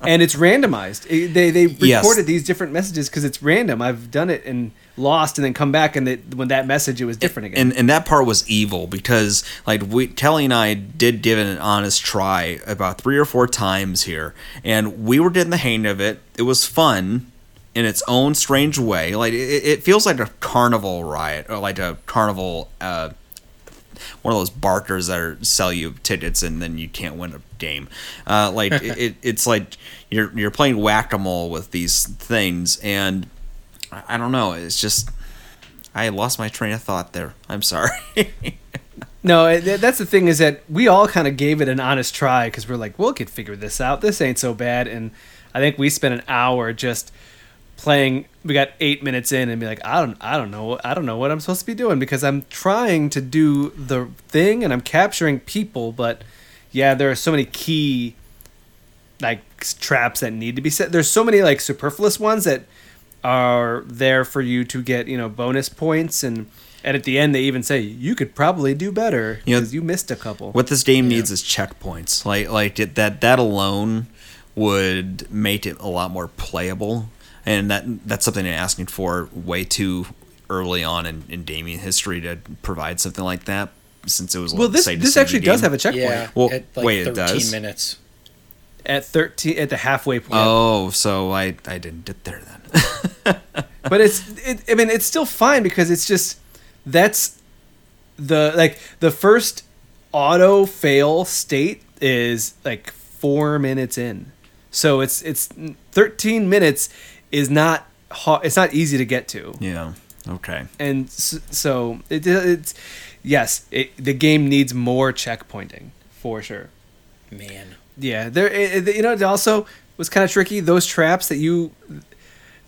and it's randomized It- they they Yes. recorded these different messages because it's random i've done it and lost and then come back and they, when that message it was different again and and that part was evil because like we Telly and I did give it an honest try about three or four times here, and we were getting the hang of it. It was fun in its own strange way. Like it, it feels like a carnival riot or like a carnival. Uh, one of those barkers that are, sell you tickets and then you can't win a game. Uh, like it, it, it's like you're you're playing whack a mole with these things, and I, I don't know. It's just I lost my train of thought there. I'm sorry. no that's the thing is that we all kind of gave it an honest try because we're like we'll get figure this out this ain't so bad and i think we spent an hour just playing we got 8 minutes in and be like I don't I don't know I don't know what I'm supposed to be doing because I'm trying to do the thing and I'm capturing people but yeah there are so many key like traps that need to be set. There's so many like superfluous ones that are there for you to get you know bonus points and and at the end they even say you could probably do better You know, because you missed a couple. What this game needs is checkpoints. Like like it, that that alone would make it a lot more playable, and that that's something they're asking for way too early on in, in gaming history to provide something like that. Since it was well this this actually does have a checkpoint Yeah. Well, at like wait, it 13 does? minutes. at 13 at the halfway point Oh, so I I didn't get there then. but it's it, i mean it's still fine because it's just that's the like the first auto fail state is like four minutes in so it's it's 13 minutes is not ha- it's not easy to get to yeah. Okay. and s- so it, it's yes it, the game needs more checkpointing for sure Man. yeah, there. It, it- you know, it also was kind of tricky. Those traps that you,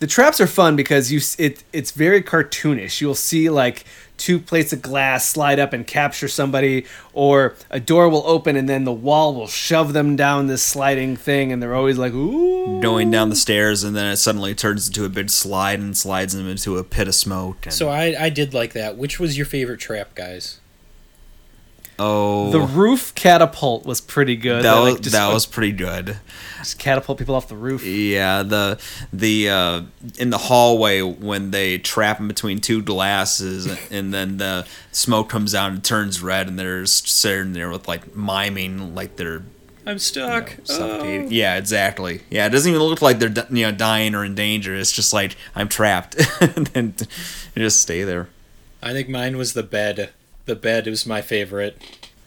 the traps are fun because you. It it's very cartoonish. You'll see like two plates of glass slide up and capture somebody, or a door will open and then the wall will shove them down this sliding thing, and they're always like, ooh. Going down the stairs, and then it suddenly turns into a big slide and slides them into a pit of smoke. And, So I, I did like that. Which was your favorite trap, guys? Oh, The roof catapult was pretty good. that They, was like, just, that was pretty good. just catapult people off the roof. Yeah, the the uh, in the hallway when they trap them between two glasses, and then the smoke comes out and turns red, and they're s- sitting there with like miming like they're I'm stuck. suffocating. Yeah, exactly. Yeah, it doesn't even look like they're you know dying or in danger. It's just like I'm trapped, and then just stay there. I think mine was the bed. The bed it was my favorite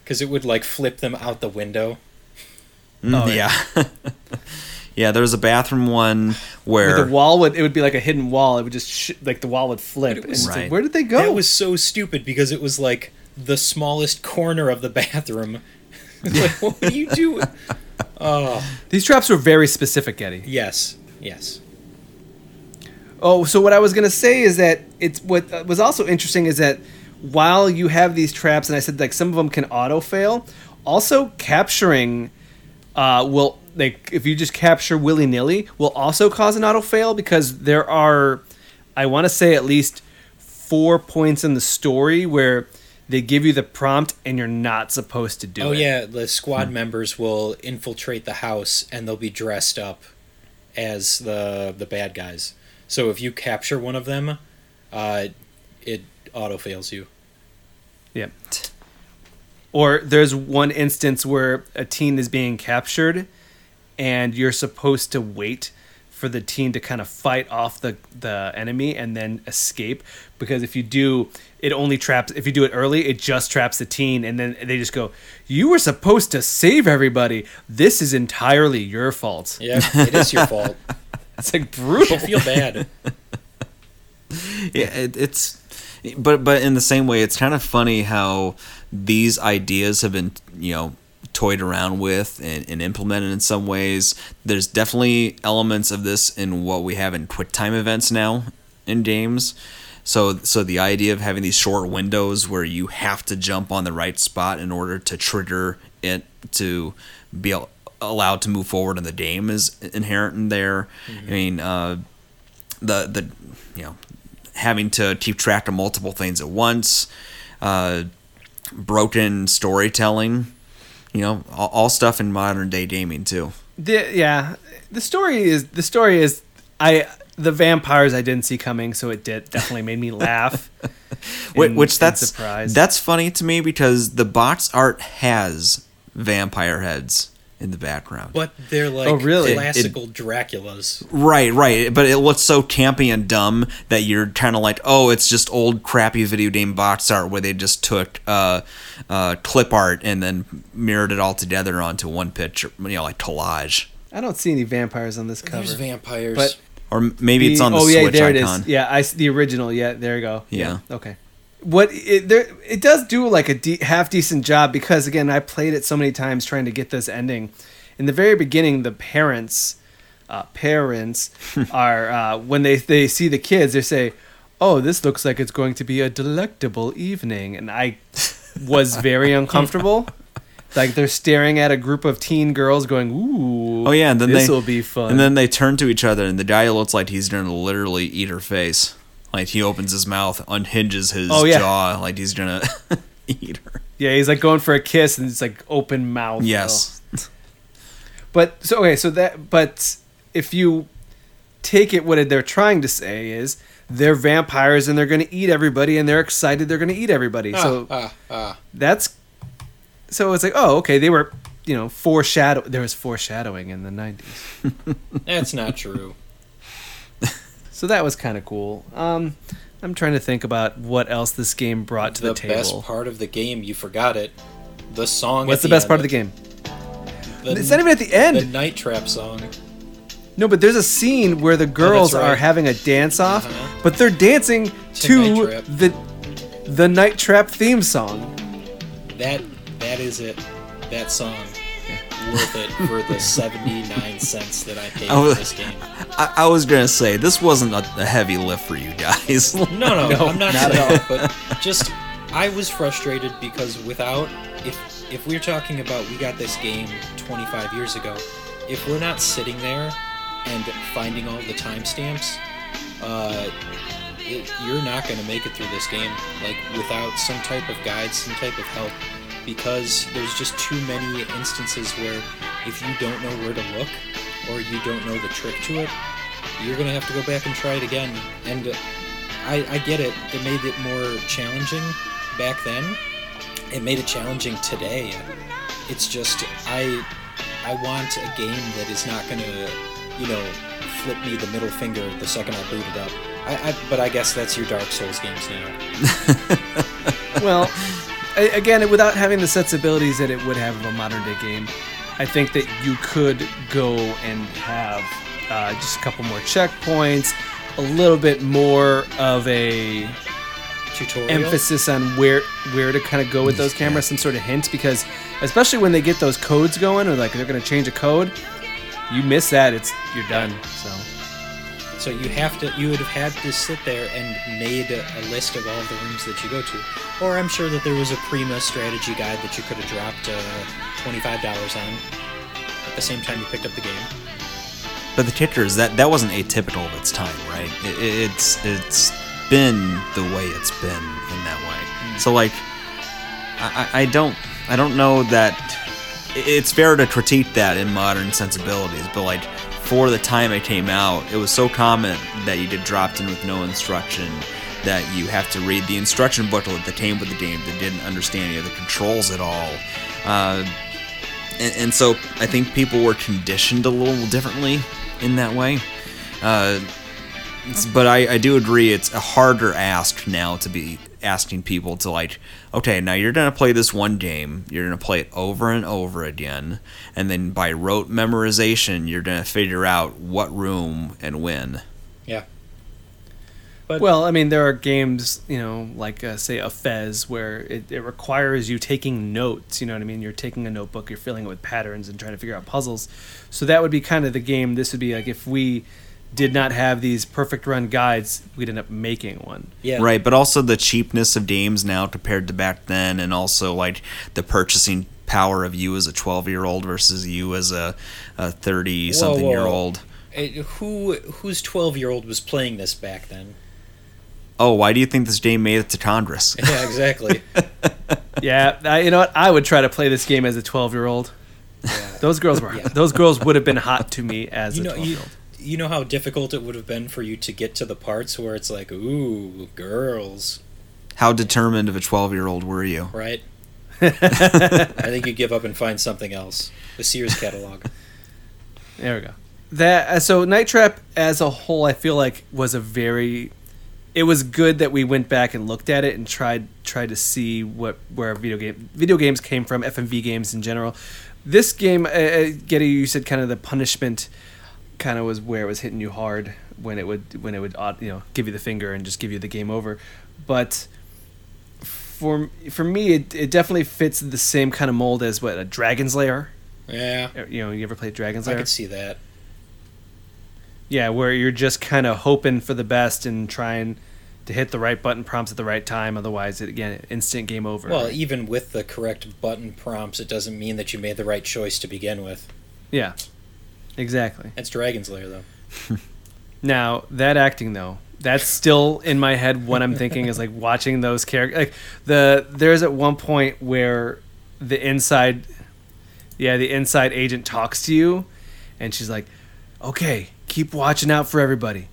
because it would like flip them out the window. Mm, Oh, yeah. yeah, there was a bathroom one where Where the wall would it would be like a hidden wall. It would just sh- like the wall would flip. But it and was- it's like, where did they go? That was so stupid because it was like the smallest corner of the bathroom. like, what are you do? Oh, These traps were very specific, Eddie. yes, yes. Oh, so what I was gonna say is that it's what uh, was also interesting is that while you have these traps, and I said like some of them can auto fail, also capturing uh, will like if you just capture willy nilly will also cause an auto fail because there are, I want to say at least four points in the story where they give you the prompt and you're not supposed to do oh it. Oh yeah, the squad members will infiltrate the house and they'll be dressed up as the the bad guys. So if you capture one of them, uh, it auto fails you. Yeah. Or there's one instance where a teen is being captured and you're supposed to wait for the teen to kind of fight off the, the enemy and then escape because if you do it only traps if you do it early it just traps the teen and then they just go you were supposed to save everybody this is entirely your fault Yeah, it is your fault. it's like brutal Don't feel bad. yeah it, it's but but in the same way it's kind of funny how these ideas have been you know toyed around with and, and implemented in some ways. There's definitely elements of this in what we have in quick time events now in games. So so the idea of having these short windows where you have to jump on the right spot in order to trigger it to be al- allowed to move forward in the game is inherent in there. I mean uh the the you know having to keep track of multiple things at once, uh, broken storytelling, you know, all, all stuff in modern day gaming too. The, yeah, the story is the story is I the vampires I didn't see coming, so it did definitely made me laugh. Which, in- which that's surprise. that's funny to me because the box art has vampire heads in the background. But they're like Oh, really? It- it- classical Draculas. Right, right. But it looks so campy and dumb that you're kind of like, oh, it's just old crappy video game box art where they just took uh, uh, clip art and then mirrored it all together onto one picture, you know, like collage. I don't see any vampires on this cover. There's vampires. But Or m- maybe it's on the oh Switch yeah, there icon. it is. Yeah, I s- the original. Yeah, there you go. Yeah. Okay. What it there it does do like a de- half decent job because again I played it so many times trying to get this ending. In the very beginning, the parents, uh, parents are uh, when they they see the kids, they say, "Oh, this looks like it's going to be a delectable evening," and I was very uncomfortable. Like they're staring at a group of teen girls, going, "Ooh, Oh yeah, and then this they will be fun." And then they turn to each other, and the guy looks like he's gonna literally eat her face. Like he opens his mouth, unhinges his Oh, yeah. jaw, like he's gonna eat her. yeah, he's like going for a kiss, and it's like open mouth. Yes. But so okay, so that but if you take it, what they're trying to say is they're vampires and they're going to eat everybody, and they're excited they're going to eat everybody. so ah, ah. that's so it's like oh okay, they were you know foreshadow. There was foreshadowing in the '90s, That's not true. So that was kind of cool. Um, I'm trying to think about what else this game brought to the, the table. The best part of the game, you forgot it. The song. What's at the best part of the game? The, it's not even at the end. the night trap song. No, but there's a scene where the girls right. are having a dance off, Uh-huh. but they're dancing To to, the the Night Trap theme song. That that is it. That song. Worth it for the seventy nine cents that I paid Oh, for this game. I, I was gonna say this wasn't a, a heavy lift for you guys. No, no, No, I'm not not saying, at but just I was frustrated because without if if we're talking about we got this game 25 years ago, if we're not sitting there and finding all the timestamps, uh, it, you're not going to make it through this game like without some type of guide, some type of help, because there's just too many instances where if you don't know where to look or you don't know the trick to it, you're gonna have to go back and try it again. And uh, I, I get it. It made it more challenging back then. It made it challenging today. It's just I I want a game that is not gonna, you know, flip me the middle finger the second I boot it up. I, I but I guess that's your Dark Souls games now. Well, a- again, without having the sensibilities that it would have of a modern day game, I think that you could go and have uh, just a couple more checkpoints, a little bit more of a Tutorial. emphasis on where where to kind of go with those cameras, some sort of hints, because especially when they get those codes going, or like they're going to change a code, you miss that, it's you're done. So So you have to, you would have had to sit there and made a, a list of all the rooms that you go to, or I'm sure that there was a Prima strategy guide that you could have dropped uh, twenty-five dollars on at the same time you picked up the game. But the kicker is that that wasn't atypical of its time, right? It, it- it's it's been the way it's been in that way. So like, I I don't I don't know that it's fair to critique that in modern sensibilities, but like for the time it came out, it was so common that you get dropped in with no instruction that you have to read the instruction booklet that came with the game that didn't understand any of the controls at all. Uh, and, and so I think people were conditioned a little differently in that way. Uh, but I, I do agree it's a harder ask now to be asking people to like, okay, now you're gonna play this one game, you're gonna play it over and over again, and then by rote memorization, you're gonna figure out what room and when. Yeah. But Well, I mean, there are games, you know, like uh, say a Fez, where it, it requires you taking notes. You know what I mean? You're taking a notebook, you're filling it with patterns and trying to figure out puzzles. So that would be kind of the game. This would be like if we did not have these perfect run guides, we'd end up making one. yeah, Right, but also the cheapness of games now compared to back then, and also like the purchasing power of you as a 12 year old versus you as a 30 something whoa, year whoa. old. Who whose twelve-year-old was playing this back then? Oh, why do you think this game made it to Congress? Yeah, exactly. Yeah, I, you know what? I would try to play this game as a 12 year old. Yeah. Those girls were. Yeah. Those girls would have been hot to me as you a know 12 you, year old. You know how difficult it would have been for you to get to the parts where it's like ooh girls How determined of a 12 year old were you? right i think you give up and find something else the sears catalog There we go. That uh, so Night Trap as a whole, I feel like was a very. It was good that we went back and looked at it and tried tried to see what where video game video games came from, FMV games in general. This game, uh, uh, Getty, you said kind of the punishment, kind of was where it was hitting you hard when it would when it would you know give you the finger and just give you the game over, but. For, for me, it, it definitely fits the same kind of mold as what a Dragon's Lair. yeah er, You know, you ever played Dragon's Lair? i could see that Yeah, where you're just kind of hoping for the best and trying to hit the right button prompts at the right time. Otherwise, it again instant game over. Well, even with the correct button prompts, it doesn't mean that you made the right choice to begin with. yeah, exactly. That's Dragon's Lair, though. Now that acting though, that's still in my head. What I'm thinking is like watching those characters. Like the there's at one point where the inside, yeah, the inside agent talks to you, and she's like, "Okay, keep watching out for everybody,"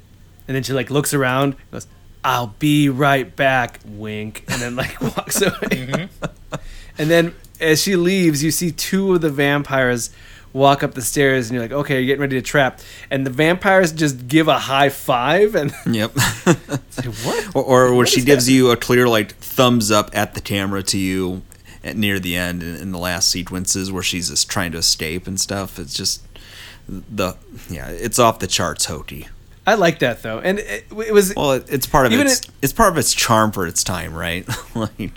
and then she like looks around, goes, "I'll be right back," wink, and then like walks away. Mm-hmm. and then as she leaves, you see two of the vampires walk up the stairs, and you're like, "Okay, you're getting ready to trap," and the vampires just give a high five, and Yep. like, what? or or where What she gives you a clear like thumbs up at the camera to you at near the end in, in the last sequences where she's just trying to escape and stuff. It's just the yeah, it's off the charts, hokey. I like that though, and it, it was Well, it, it's part of its it- it's part of its charm for its time, right? like,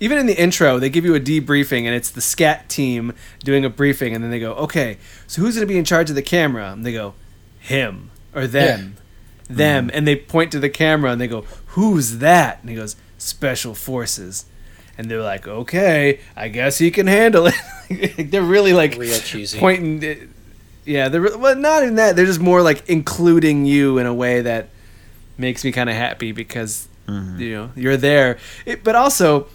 even in the intro, they give you a debriefing, and it's the scat team doing a briefing, and then they go, "Okay, so who's going to be in charge of the camera?" And they go, "Him or them, them," mm-hmm. and they point to the camera, and they go, "Who's that?" And he goes, "Special Forces," and they're like, "Okay, I guess he can handle it." they're really like Real cheesy. pointing. Yeah, they're well, not in that. They're just more like including you in a way that makes me kind of happy because mm-hmm. you know you're there. It, but also,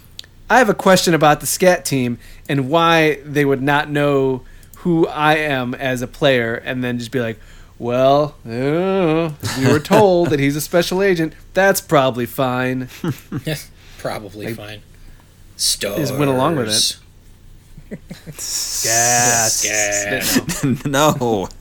I have a question about the scat team and why they would not know who I am as a player, and then just be like, "Well, uh, we were told that he's a special agent. That's probably fine." Probably Like- fine. Stars. Just went along with it. Scat. Gas. no.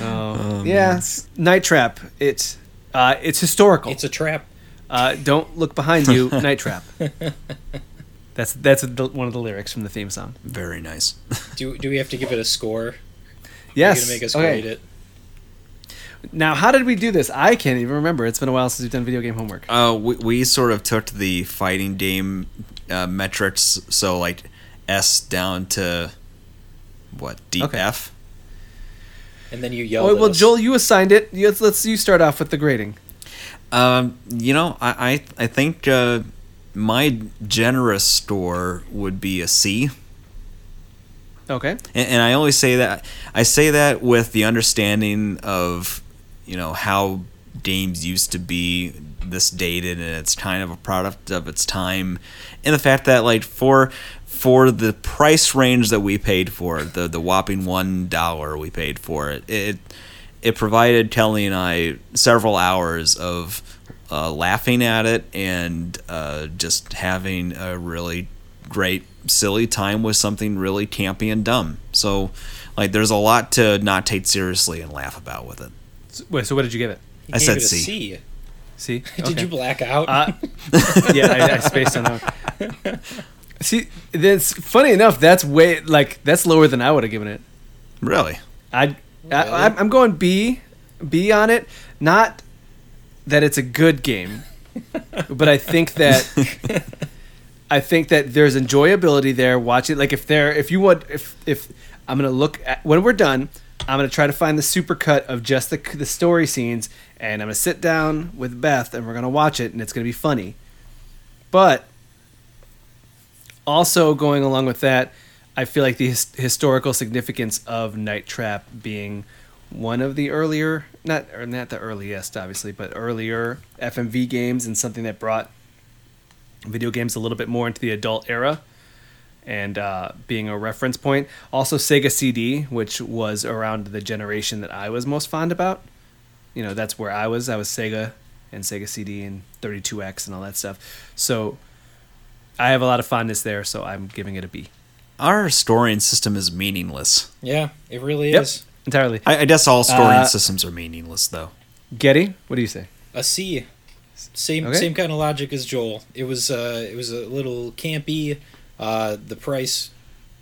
Oh, yeah. s- Night Trap. It's uh, it's historical. It's a trap. Uh, don't look behind you, Night Trap. That's that's the, one of the lyrics from the theme song. Very nice. Do, do we have to give it a score? Yes. You're gonna make us okay. grade it. Now, how did we do this? I can't even remember. It's been a while since we've done video game homework. Uh, we, we sort of took the fighting game uh, metrics, so like S down to what D Okay. F. And then you yell. Oh, well, Joel, you assigned it. Let's, let's you start off with the grading. Um, you know, I I, I think uh, my generous score would be a C. Okay. and, and I only say that I say that with the understanding of you know how games used to be this dated and it's kind of a product of its time and the fact that like for for the price range that we paid for it, the the whopping one dollar we paid for it it it provided Kelly and I several hours of uh, laughing at it and uh, just having a really great silly time with something really campy and dumb. So, like, there's a lot to not take seriously and laugh about with it. So, wait, so what did you give it? You I gave said it a C. C. See? Did Okay. you black out? Uh, yeah, I, I spaced on that. See, that's funny enough. That's way like that's lower than I would have given it. Really? I, I Really? I'm- I'm going B, B on it. Not that it's a good game, but I think that I think that there's enjoyability there. Watch it. Like if there, if you want, if if I'm gonna look at when we're done, I'm gonna try to find the supercut of just the the story scenes, and I'm gonna sit down with Beth, and we're gonna watch it, and it's gonna be funny. But also going along with that, I feel like the his- historical significance of Night Trap being one of the earlier, not or not the earliest, obviously, but earlier FMV games and something that brought video games a little bit more into the adult era and uh, being a reference point. Also, Sega CD, which was around the generation that I was most fond about. You know, that's where I was. I was Sega and Sega CD and 32X and all that stuff. So I have a lot of fondness there, so I'm giving it a B. Our storing system is meaningless. yeah, it really Yep. is. Entirely. I, I guess all storing Uh, systems are meaningless, though. Getty, what do you say? A C. Same Okay. same kind of logic as Joel. It was uh it was a little campy. Uh, the price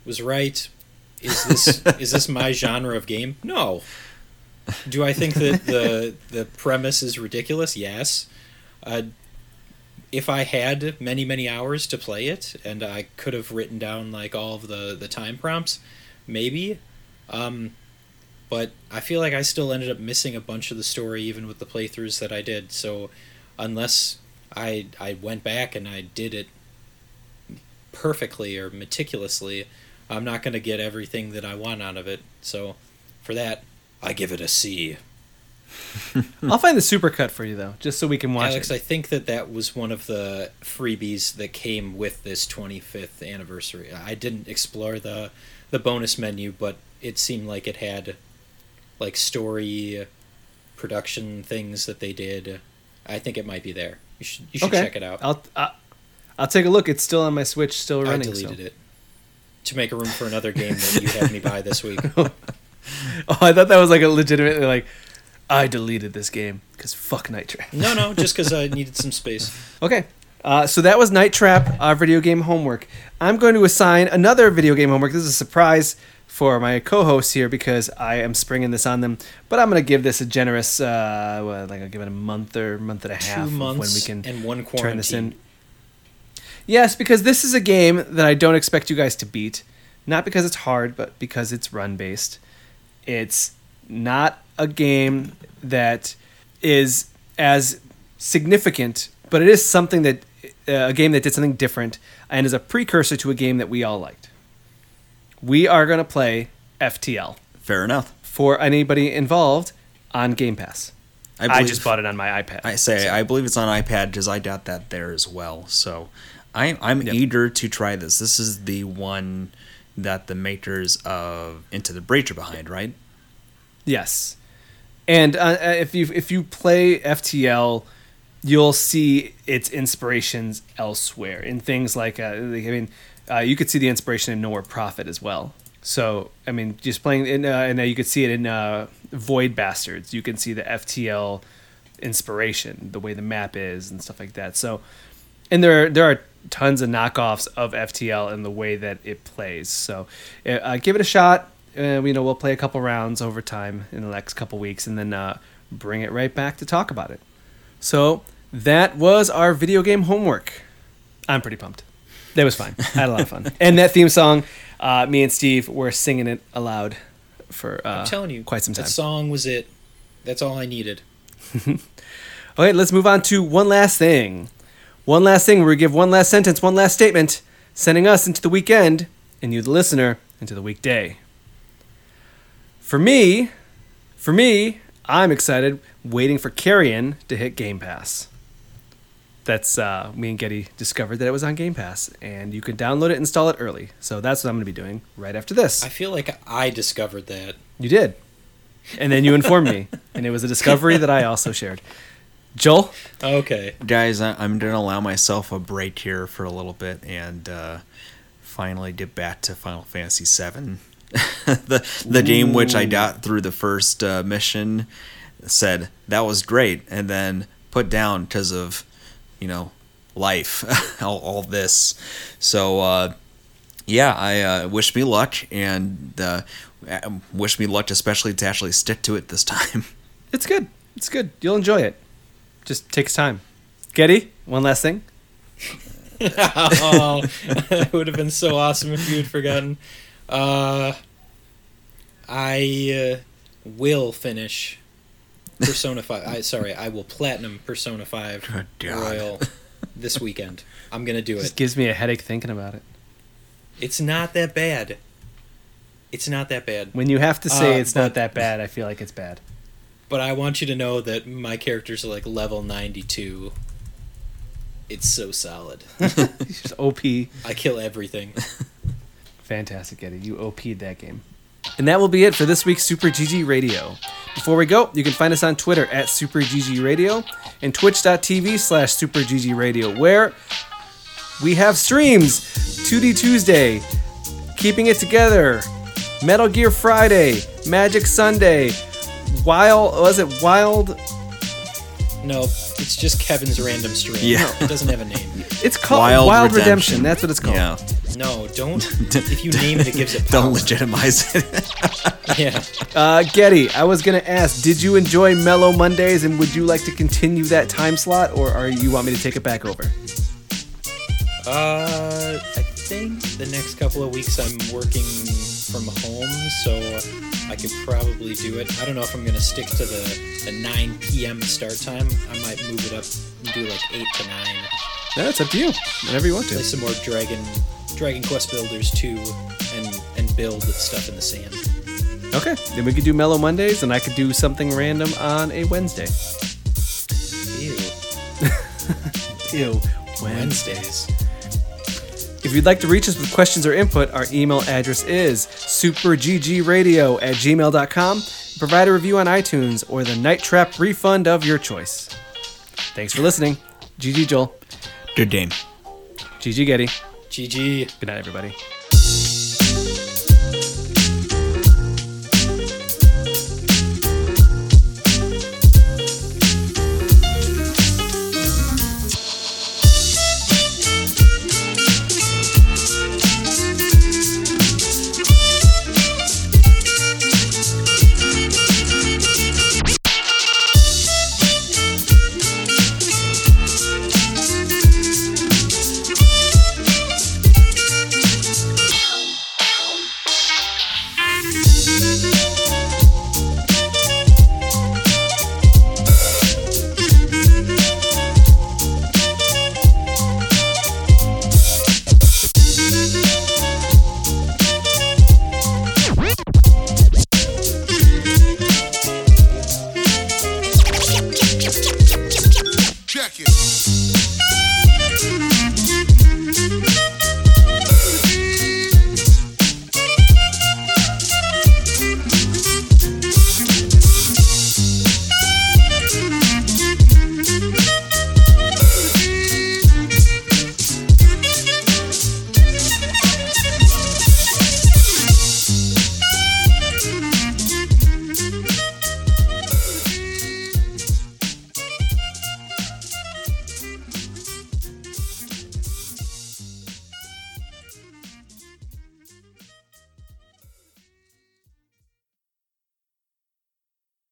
was right. Is this is this my genre of game? No. Do I think that the the premise is ridiculous? Yes. Uh, if I had many many hours to play it and I could have written down like all of the the time prompts, maybe. Um, but I feel like I still ended up missing a bunch of the story even with the playthroughs that I did. So unless I I went back and I did it perfectly or meticulously, I'm not going to get everything that I want out of it. So for that, I give it a C. I'll find the supercut for you though, just so we can watch Alex, it. I think that that was one of the freebies that came with this 25th anniversary. I didn't explore the the bonus menu, but it seemed like it had like story production things that they did. I think it might be there. You should you should okay, check it out. I'll, I'll I'll take a look. It's still on my Switch, still I running. deleted so. it to make room for another game that you had me buy this week. Oh, I thought that was like a legitimately like I deleted this game because fuck Night Trap. No, no, just because I needed some space. Okay. Uh, so that was Night Trap, our video game homework. I'm going to assign another video game homework. This is a surprise for my co-hosts here because I am springing this on them. But I'm going to give this a generous, uh, what, like I'll give it a month or month and a half Two months when we can and one turn this in. Yes, because this is a game that I don't expect you guys to beat. Not because it's hard, but because it's run based. It's not a game that is as significant, but it is something that uh, a game that did something different and is a precursor to a game that we all liked. We are going to play FTL Fair enough. for anybody involved on Game Pass. I, I, just bought it on my iPad. I say I believe it's on iPad because I got that there as well. So I, I'm Yep. eager to try this. This is the one that the makers of Into the Breach are behind, right? Yes, and uh, uh, if you if you play FTL, you'll see its inspirations elsewhere in things like uh, I mean, uh, you could see the inspiration in Nowhere Prophet as well. So I mean, just playing in, uh, and uh, you could see it in Void Bastards. You can see the FTL inspiration, the way the map is and stuff like that. So, and there there are tons of knockoffs of FTL and the way that it plays. So, uh, give it a shot. Uh, you know, we'll play a couple rounds over time in the next couple weeks, and then uh, bring it right back to talk about it. So that was our video game homework. I'm pretty pumped. That was fine. I had a lot of fun. And that theme song, uh, me and Steve were singing it aloud for uh, I'm telling you, quite some time. That song was it. That's all I needed. Okay, let's move on to one last thing. One last thing where we give one last sentence, one last statement, sending us into the weekend and you, the listener, into the weekday. For me, for me, I'm excited, waiting for Carrion to hit Game Pass. That's uh, me and Getty discovered that it was on Game Pass, and you can download it, and install it early. So that's what I'm going to be doing right after this. I feel like I discovered that. You did, and then you informed me, and it was a discovery that I also shared. Joel, Okay. Guys, I, I'm going to allow myself a break here for a little bit and uh, finally get back to Final Fantasy VII. the the game which I got through the first uh, mission said that was great, and then put down because of you know life, all, all this. So uh, yeah, I uh, wish me luck, and uh, wish me luck, especially to actually stick to it this time. it's good. It's good. You'll enjoy it. Just takes time. Getty, one last thing. oh, it would have been so awesome if you had forgotten. Uh, I uh, will finish Persona Five. I sorry, I will platinum Persona Five God. Royal this weekend. I'm gonna do Just it. gives me a headache thinking about it. It's not that bad. It's not that bad. When you have to say Uh, it's not that bad, I feel like it's bad. But I want you to know that my characters are like level 92. It's so solid. It's just OP. I kill everything. Fantastic, Eddie. You OP'd that game. And that will be it for this week's Super GG Radio. Before we go, you can find us on Twitter at Super GG Radio and twitch.tv slash Super GG Radio, where we have streams 2D Tuesday, Keeping It Together, Metal Gear Friday, Magic Sunday, Wild, was it Wild? No, it's just Kevin's random stream. Yeah. No, it doesn't have a name. It's called Wild, Wild Redemption. Redemption. That's what it's called. Yeah, No, don't. If you name it, it gives it power. don't legitimize it. Yeah. Uh, Getty, I was gonna ask, did you enjoy Mellow Mondays, and would you like to continue that time slot, or are you want me to take it back over? Uh, I think the next couple of weeks I'm working from home, so I could probably do it. I don't know if I'm gonna stick to the, the 9 p.m. start time. I might move it up and do like 8 to 9. No, it's up to you. Whenever you want to. Play some more Dragon Dragon Quest Builders 2 and and build stuff in the sand. Okay. Then we could do Mellow Mondays, and I could do something random on a Wednesday. Ew. Ew. Wednesdays. If you'd like to reach us with questions or input, our email address is superggradio at gmail.com. Provide a review on iTunes or the Night Trap refund of your choice. Thanks for listening. GG Joel. Good game. GG Getty. GG. Good night, everybody.